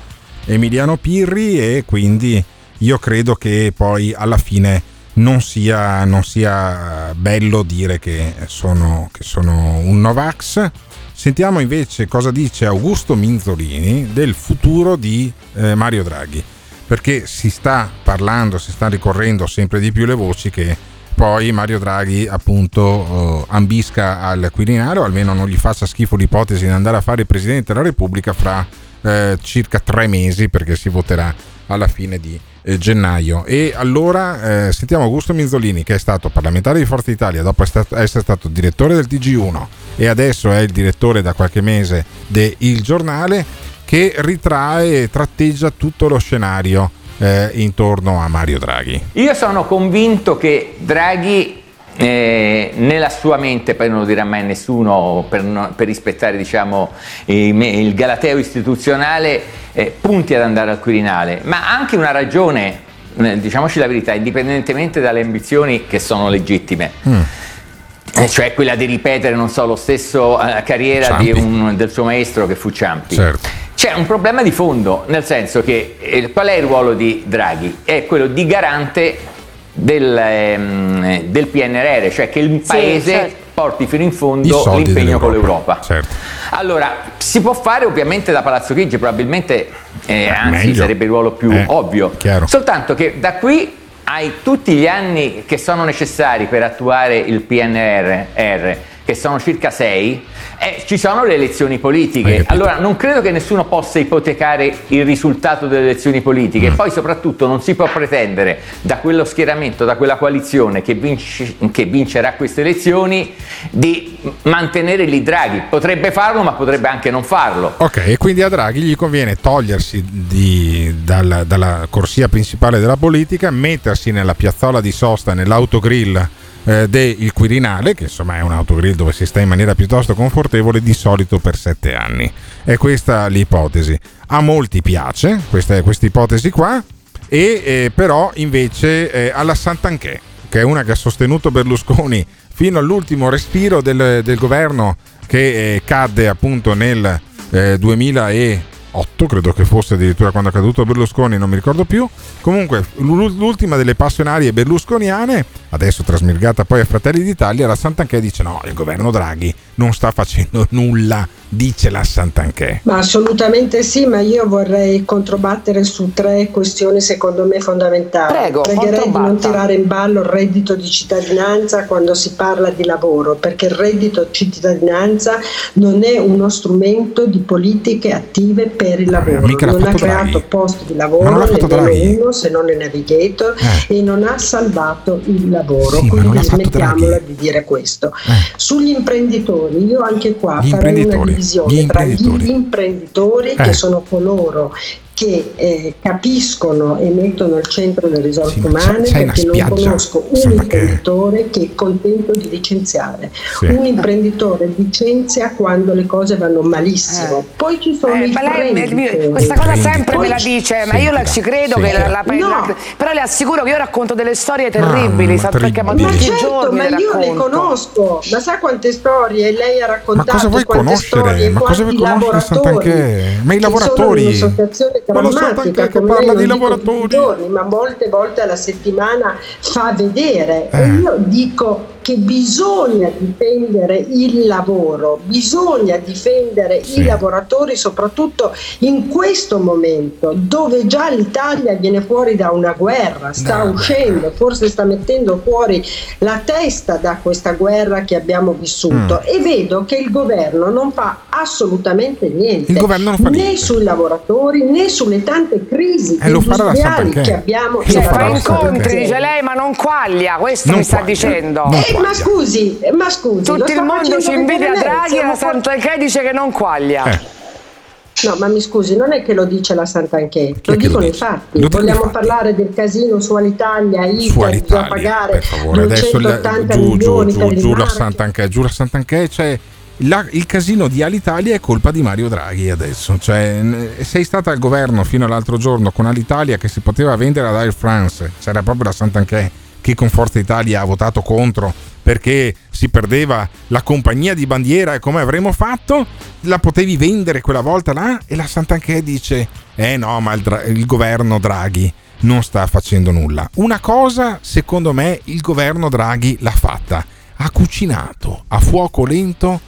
Emiliano Pirri e quindi io credo che poi alla fine non sia, non sia bello dire che sono, che sono un Novax. Sentiamo invece cosa dice Augusto Minzolini del futuro di eh, Mario Draghi perché si sta parlando, si sta ricorrendo sempre di più le voci che poi Mario Draghi appunto eh, ambisca al Quirinale o almeno non gli faccia schifo l'ipotesi di andare a fare il Presidente della Repubblica fra eh, circa tre mesi perché si voterà alla fine di eh, gennaio. E allora eh, sentiamo Augusto Minzolini che è stato parlamentare di Forza Italia dopo essere stato direttore del TG1 e adesso è il direttore da qualche mese de Il Giornale che ritrae e tratteggia tutto lo scenario eh, intorno a Mario Draghi. Io sono convinto che Draghi eh, nella sua mente, poi non lo dirà mai nessuno per, no- per rispettare diciamo, il, il galateo istituzionale, eh, punti ad andare al Quirinale, ma ha anche una ragione, eh, diciamoci la verità, indipendentemente dalle ambizioni che sono legittime. Eh, Cioè quella di ripetere, non so, lo stesso eh, carriera un- del suo maestro che fu Ciampi. Certo. C'è un problema di fondo, nel senso che eh, qual è il ruolo di Draghi? È quello di garante del, ehm, del PNRR, cioè che il paese certo. porti fino in fondo l'impegno con l'Europa. Certo. Allora, si può fare ovviamente da Palazzo Chigi, probabilmente, eh, anzi meglio. sarebbe il ruolo più Eh, ovvio. chiaro. Soltanto che da qui hai tutti gli anni che sono necessari per attuare il PNRR, che sono circa sei, e ci sono le elezioni politiche. Allora non credo che nessuno possa ipotecare il risultato delle elezioni politiche. Poi soprattutto non si può pretendere da quello schieramento, da quella coalizione che, vinci- che vincerà queste elezioni, di mantenere lì Draghi. Potrebbe farlo, ma potrebbe anche non farlo. Ok, e quindi a Draghi gli conviene togliersi di- dalla, dalla corsia principale della politica, mettersi nella piazzola di sosta, nell'autogrill eh, del Quirinale, che insomma è un autogrill dove si sta in maniera piuttosto confortevole, di solito per sette anni. È questa l'ipotesi. A molti piace questa, ipotesi qua, e eh, però invece eh, alla Santanchè, che è una che ha sostenuto Berlusconi fino all'ultimo respiro del, del governo che eh, cadde appunto nel eh, 2008, credo che fosse addirittura quando è caduto Berlusconi, non mi ricordo più. Comunque, l'u- l'ultima delle passionarie berlusconiane, adesso trasmirgata poi a Fratelli d'Italia, la Santanchè dice no, il governo Draghi non sta facendo nulla, dice la Santanchè. Ma assolutamente sì, ma io vorrei controbattere su tre questioni secondo me fondamentali. Prego, Pregherei di non tirare in ballo il reddito di cittadinanza quando si parla di lavoro, perché il reddito di cittadinanza non è uno strumento di politiche attive per il lavoro. mica Non ha creato Draghi. posti di lavoro, non Draghi? uno se non il navigator, e non ha salvato il lavoro. Sì, Quindi smettiamola di dire questo. Sugli imprenditori, io anche qua Gli farei una divisione gli tra gli imprenditori Eh. che sono coloro che eh, capiscono e mettono al centro le risorse Sì, ma umane c'è- c'è perché non spiaggia, conosco un sembra che- imprenditore che è contento di licenziare Sì. un imprenditore licenzia quando le cose vanno malissimo poi ci sono i Eh, ma lei imprenditori. questa cosa sempre Poi me la dice, ma io la ci credo che la, la- No. la- però le assicuro che io racconto delle storie terribili, ma sa, perché ma ma tutti certo, giorni ma le io le racconto. conosco, ma sa quante storie lei ha Ma raccontato? cosa vuoi quante conoscere? storie, Ma cosa vuoi quanti conoscere? Ma i lavoratori? Ma lo Santanchè drammatica che come parla di lavoratori. giorni, ma molte volte alla settimana fa vedere. E Eh. io dico che bisogna difendere il lavoro, bisogna difendere Sì. i lavoratori soprattutto in questo momento dove già l'Italia viene fuori da una guerra, sta No, uscendo, forse sta mettendo fuori la testa da questa guerra che abbiamo vissuto Mm. e vedo che il governo non fa assolutamente niente Il governo non fa né niente. sui lavoratori né sulle tante crisi Eh, industriali che abbiamo Eh, Cioè, fa incontri, dice lei, ma non quaglia, questo Non mi sta quaglia. dicendo. Non Eh, ma scusi, ma scusi, Tutto il sta mondo ci invidia vedere lei, Draghi e la Santanchè dice che non quaglia. Eh. No, ma mi scusi, non è che lo dice la Sant'Anché, lo dicono i fatti. Vogliamo fatti. parlare del casino su Alitalia, bisogna Alitalia, pagare per favore, adesso il- 280 giù, giù, milioni giù, per il giù la. Sant'Anché, giù la Sant'Anché, cioè la- il casino di Alitalia è colpa di Mario Draghi adesso, cioè sei stata al governo fino all'altro giorno con Alitalia che si poteva vendere ad Air France, c'era proprio la Sant'Anché che con Forza Italia ha votato contro perché si perdeva la compagnia di bandiera e come avremmo fatto? La potevi vendere quella volta là e la Sant'Anché dice eh no ma il, Dra- il governo Draghi non sta facendo nulla. Una cosa secondo me il governo Draghi l'ha fatta. Ha cucinato a fuoco lento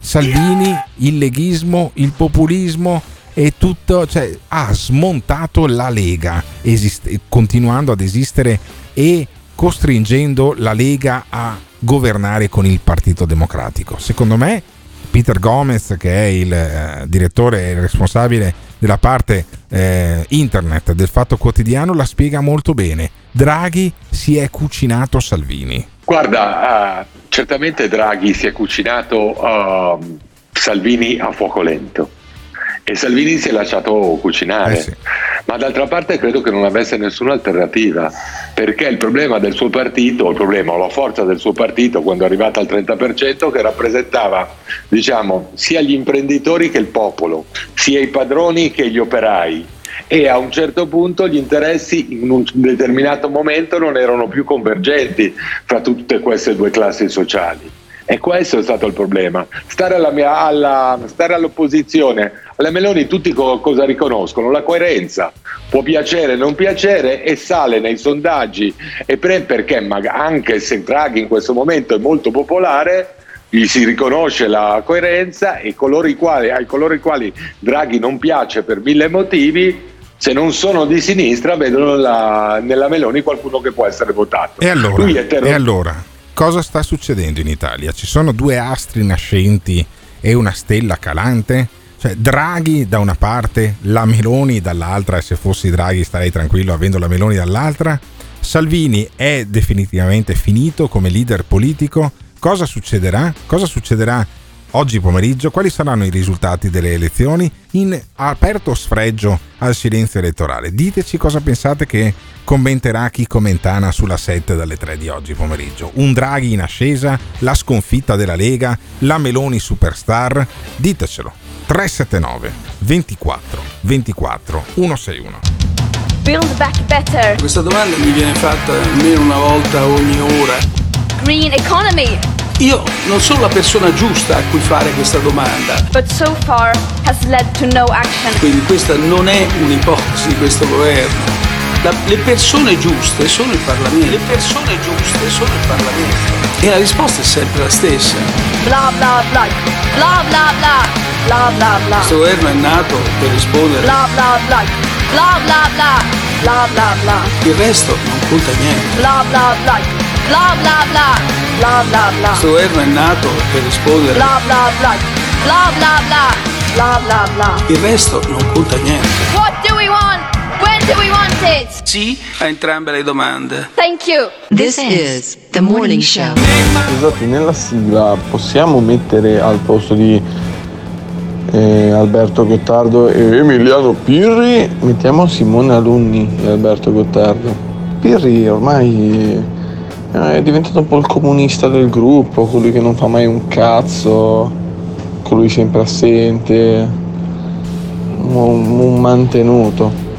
Salvini, il leghismo, il populismo e tutto, cioè ha smontato la Lega, esiste- continuando ad esistere e costringendo la Lega a governare con il Partito Democratico. Secondo me Peter Gomez, che è il eh, direttore e il responsabile della parte eh, internet del Fatto Quotidiano, la spiega molto bene. Draghi si è cucinato Salvini. Guarda, eh, certamente Draghi si è cucinato ehm, Salvini a fuoco lento. E Salvini si è lasciato cucinare, ma d'altra parte credo che non avesse nessuna alternativa, perché il problema del suo partito, il problema o la forza del suo partito quando è arrivata al 30%, che rappresentava diciamo, sia gli imprenditori che il popolo, sia i padroni che gli operai, e a un certo punto gli interessi in un determinato momento non erano più convergenti fra tutte queste due classi sociali. E questo è stato il problema. Stare, alla mia- alla- stare all'opposizione, alle Meloni tutti co- cosa riconoscono? La coerenza. Può piacere o non piacere e sale nei sondaggi e pre- perché maga- anche se Draghi in questo momento è molto popolare, gli si riconosce la coerenza e quali, ai coloro i quali Draghi non piace per mille motivi, se non sono di sinistra, vedono la- nella Meloni qualcuno che può essere votato. E allora, terro- e allora, cosa sta succedendo in Italia? Ci sono due astri nascenti e una stella calante? Cioè, Draghi da una parte, la Meloni dall'altra, e se fossi Draghi starei tranquillo avendo la Meloni dall'altra. Salvini è definitivamente finito come leader politico. Cosa succederà? Cosa succederà oggi pomeriggio? Quali saranno i risultati delle elezioni? In aperto sfregio al silenzio elettorale. Diteci cosa pensate che commenterà chi commentana sulla 7 dalle 3 di oggi pomeriggio. Un Draghi in ascesa, la sconfitta della Lega, la Meloni superstar? Ditecelo. 379 24 24 161. Build back better. Questa domanda mi viene fatta almeno una volta ogni ora. Green economy. Io non sono la persona giusta a cui fare questa domanda, But so far has led to no action. quindi questa non è un'ipotesi di questo governo. La- le persone giuste sono il Parlamento. Le persone giuste sono il Parlamento. E la risposta è sempre la stessa. Blah blah blah. Blah blah blah. Blah blah blah. Questo governo è nato per rispondere. Blah blah blah. Blah blah blah. Blah blah blah. Il resto non conta niente. Blah blah blah. Blah blah blah. Blah blah blah. Questo governo è nato per rispondere. Blah blah blah. Blah blah blah. Blah blah blah. Il resto non conta niente. What do we want? When do we want it? Sì a entrambe le domande. Thank you. This is the morning show. Scusate, nella sigla possiamo mettere al posto di eh, Alberto Gottardo e Emiliano Pirri, mettiamo Simone Alunni e Alberto Gottardo. Pirri ormai è diventato un po' il comunista del gruppo, colui che non fa mai un cazzo, colui sempre assente, un, un mantenuto.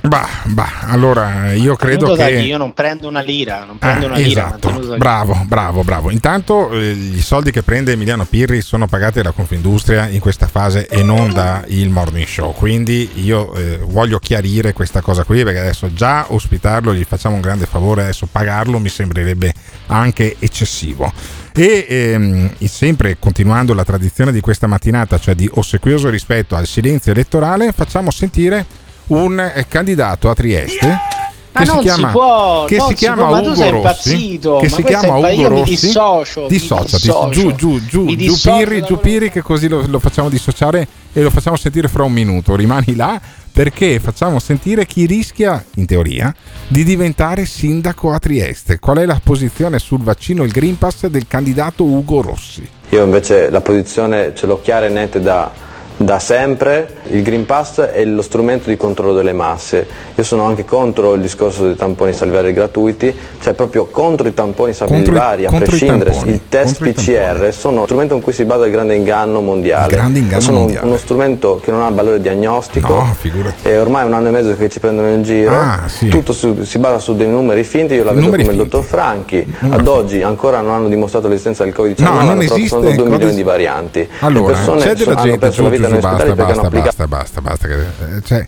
Bah, bah, allora io credo che... Io non prendo una lira, non prendo Ah, una lira. esatto, chi? bravo, bravo, bravo. Intanto eh, i soldi che prende Emiliano Pirri sono pagati da Confindustria in questa fase e non da il Morning Show. Quindi io eh, voglio chiarire questa cosa qui perché adesso già ospitarlo gli facciamo un grande favore, adesso pagarlo mi sembrerebbe anche eccessivo. E ehm, sempre continuando la tradizione di questa mattinata, cioè di ossequioso rispetto al silenzio elettorale, facciamo sentire un eh, candidato a Trieste Ma che si non si chiama, può, che non si si chiama può, ma tu Ugo sei Rossi impazzito, che ma si chiama Ugo io mi Rossi dissocio, dissociati giù giù giù giù Pirri giù Pirri che così lo, lo facciamo dissociare e lo facciamo sentire fra un minuto. Rimani là perché facciamo sentire chi rischia in teoria di diventare sindaco a Trieste. Qual è la posizione sul vaccino il Green Pass del candidato Ugo Rossi? Io invece la posizione ce l'ho chiara e netta da, da sempre il Green Pass è lo strumento di controllo delle masse. Io sono anche contro il discorso dei tamponi salvari gratuiti, cioè proprio contro i tamponi salvari, a prescindere. Il test contro PCR sono uno strumento in cui si basa il grande inganno mondiale. grande inganno sono mondiale. uno strumento che non ha valore diagnostico. No, figurati. E ormai è un anno e mezzo che ci prendono in giro. Ah, sì. Tutto su- si basa su dei numeri finti, io la vedo Numeri come il dottor Franchi. Ad oggi ancora non hanno dimostrato l'esistenza del Covid-19, No, non esiste sono 2 Covid- milioni di varianti. Allora, Le persone c'è della hanno gente, perso la vita Negli basta, basta, applicato basta, basta, basta, che- cioè,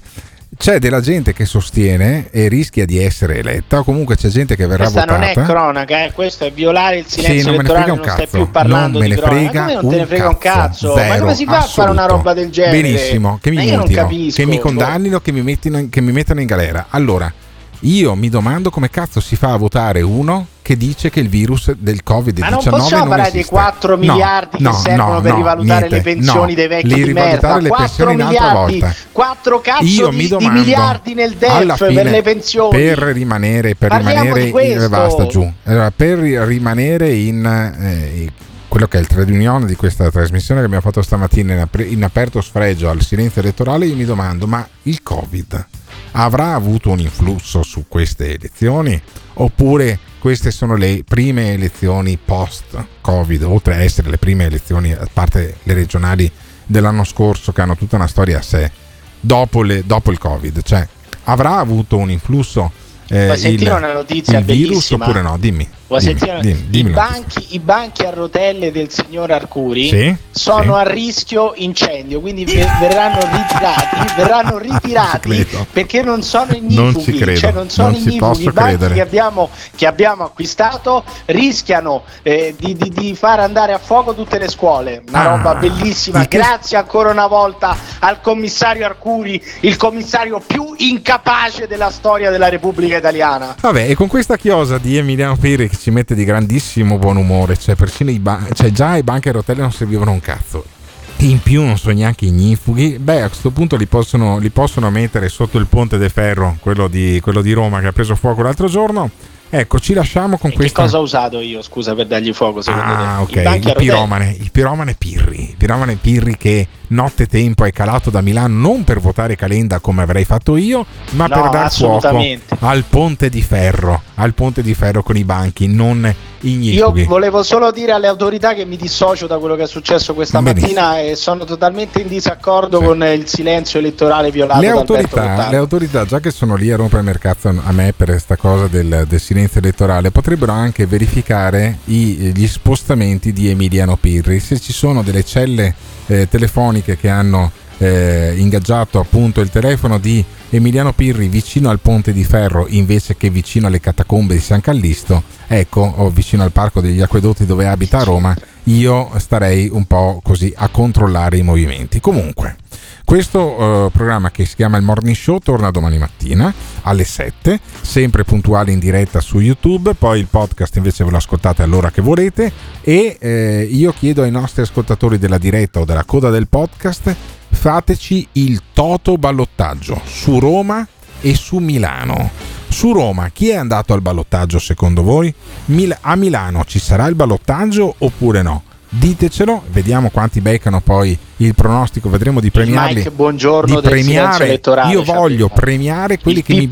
c'è della gente che sostiene e rischia di essere eletta o comunque c'è gente che verrà Questa non votata è cronaca, eh, questo è violare il Sì, silenzio non me ne elettorale, non un stai più parlando non me di ne cronaca. frega Come non te ne un frega un cazzo? Ma zero, come si fa a fare una assoluto. roba del genere? Benissimo, che mi Ma non capisco. che mi condannino, che mi, mettino, che mi mettano in galera. Allora, io mi domando come cazzo si fa a votare uno che dice che il virus del Covid-19 Ma non possiamo parlare dei esiste. 4 No, miliardi che no, servono no, per no, rivalutare niente, le pensioni no. dei vecchi Li di merda. le 4 pensioni un'altra miliardi, volta. 4 cazzo Io di, di miliardi nel DEF per fine, le pensioni. Per rimanere, per Parliamo rimanere eh, basta giù. Allora, per rimanere in eh, quello che è il trade union di questa trasmissione che abbiamo fatto stamattina in, ap- in aperto sfregio al silenzio elettorale, io mi domando, ma il Covid avrà avuto un influsso su queste elezioni? Oppure queste sono le prime elezioni post-Covid, oltre a essere le prime elezioni, a parte le regionali dell'anno scorso che hanno tutta una storia a sé, dopo, le- dopo il Covid? Cioè, avrà avuto un influsso eh, Vuoi sentire il, una notizia il virus oppure no? Dimmi. Dimmi, sentire? dimmi, dimmi I, banchi, I banchi a rotelle del signor Arcuri Sì, sono a rischio incendio, quindi ve- verranno ritirati, verranno ritirati credo. perché non sono Non ci ignifughi, credo, cioè non sono non ignifughi. posso I banchi che abbiamo, che abbiamo acquistato rischiano eh, di, di- di far andare a fuoco tutte le scuole. Una Ah, roba bellissima. che- Grazie ancora una volta al commissario Arcuri, il commissario più incapace della storia della Repubblica Italiana. Vabbè, e con questa chiosa di Emiliano Piri che ci mette di grandissimo buon umore, cioè persino i ba- cioè già i banchi a rotelle non servivano un cazzo. In più non sono neanche ignifughi, beh a questo punto li possono, li possono mettere sotto il ponte de ferro, quello di, quello di Roma che ha preso fuoco l'altro giorno. Ecco, ci lasciamo con Che questa... cosa ho usato io, scusa, per dargli fuoco secondo te? Ah, ok, il rotelle? piromane, il piromane Pirri, il piromane Pirri che notte tempo è calato da Milano non per votare Calenda come avrei fatto io, ma No, per dar fuoco al ponte di ferro, al ponte di ferro con i banchi, non Io ignifughi. volevo solo dire alle autorità che mi dissocio da quello che è successo questa Benissimo. mattina e sono totalmente in disaccordo con il silenzio elettorale violato Le autorità, le autorità, già che sono lì a rompere il cazzo a me per questa cosa del, del silenzio elettorale, potrebbero anche verificare i- gli spostamenti di Emiliano Pirri. Se ci sono delle celle eh, telefoniche che hanno eh, ingaggiato appunto il telefono di Emiliano Pirri vicino al ponte di ferro invece che vicino alle catacombe di San Callisto, ecco, o vicino al parco degli acquedotti dove abita Roma, io starei un po' così a controllare i movimenti. Comunque, questo eh, programma che si chiama il Morning Show torna domani mattina alle 7, sempre puntuale in diretta su YouTube, poi il podcast invece ve lo ascoltate all'ora che volete e eh, io chiedo ai nostri ascoltatori della diretta o della coda del podcast fateci il toto ballottaggio su Roma e su Milano. Su Roma, chi è andato al ballottaggio secondo voi? Mil- a Milano ci sarà il ballottaggio oppure no? Ditecelo, vediamo quanti beccano poi il pronostico, vedremo di premiarli. Mike Buongiorno di premiare, elettorale, io voglio premiare quelli Il che mi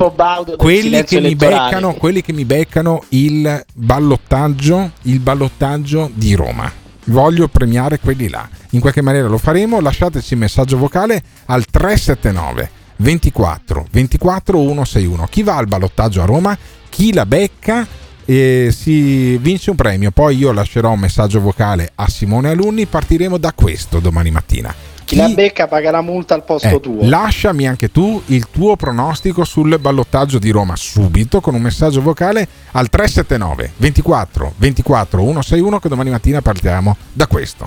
quelli che, mi beccano, quelli che mi beccano il ballottaggio, il ballottaggio di Roma. Voglio premiare quelli là. In qualche maniera lo faremo. Lasciateci un messaggio vocale al 379 24 24 161. Chi va al ballottaggio a Roma? Chi la becca? E si vince un premio. Poi io lascerò un messaggio vocale a Simone Alunni. Partiremo da questo domani mattina. Chi la becca paga la multa al posto Eh, tuo. Lasciami anche tu il tuo pronostico sul ballottaggio di Roma subito con un messaggio vocale al 379 24 24 161 che domani mattina partiamo da questo.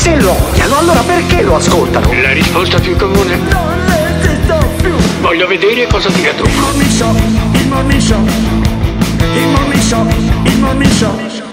Se lo odiano, allora perché lo ascoltano? La risposta più comune. Non resisto più. Voglio vedere cosa dirà tu. Il morning show, il morning show, il morning show, il morning show.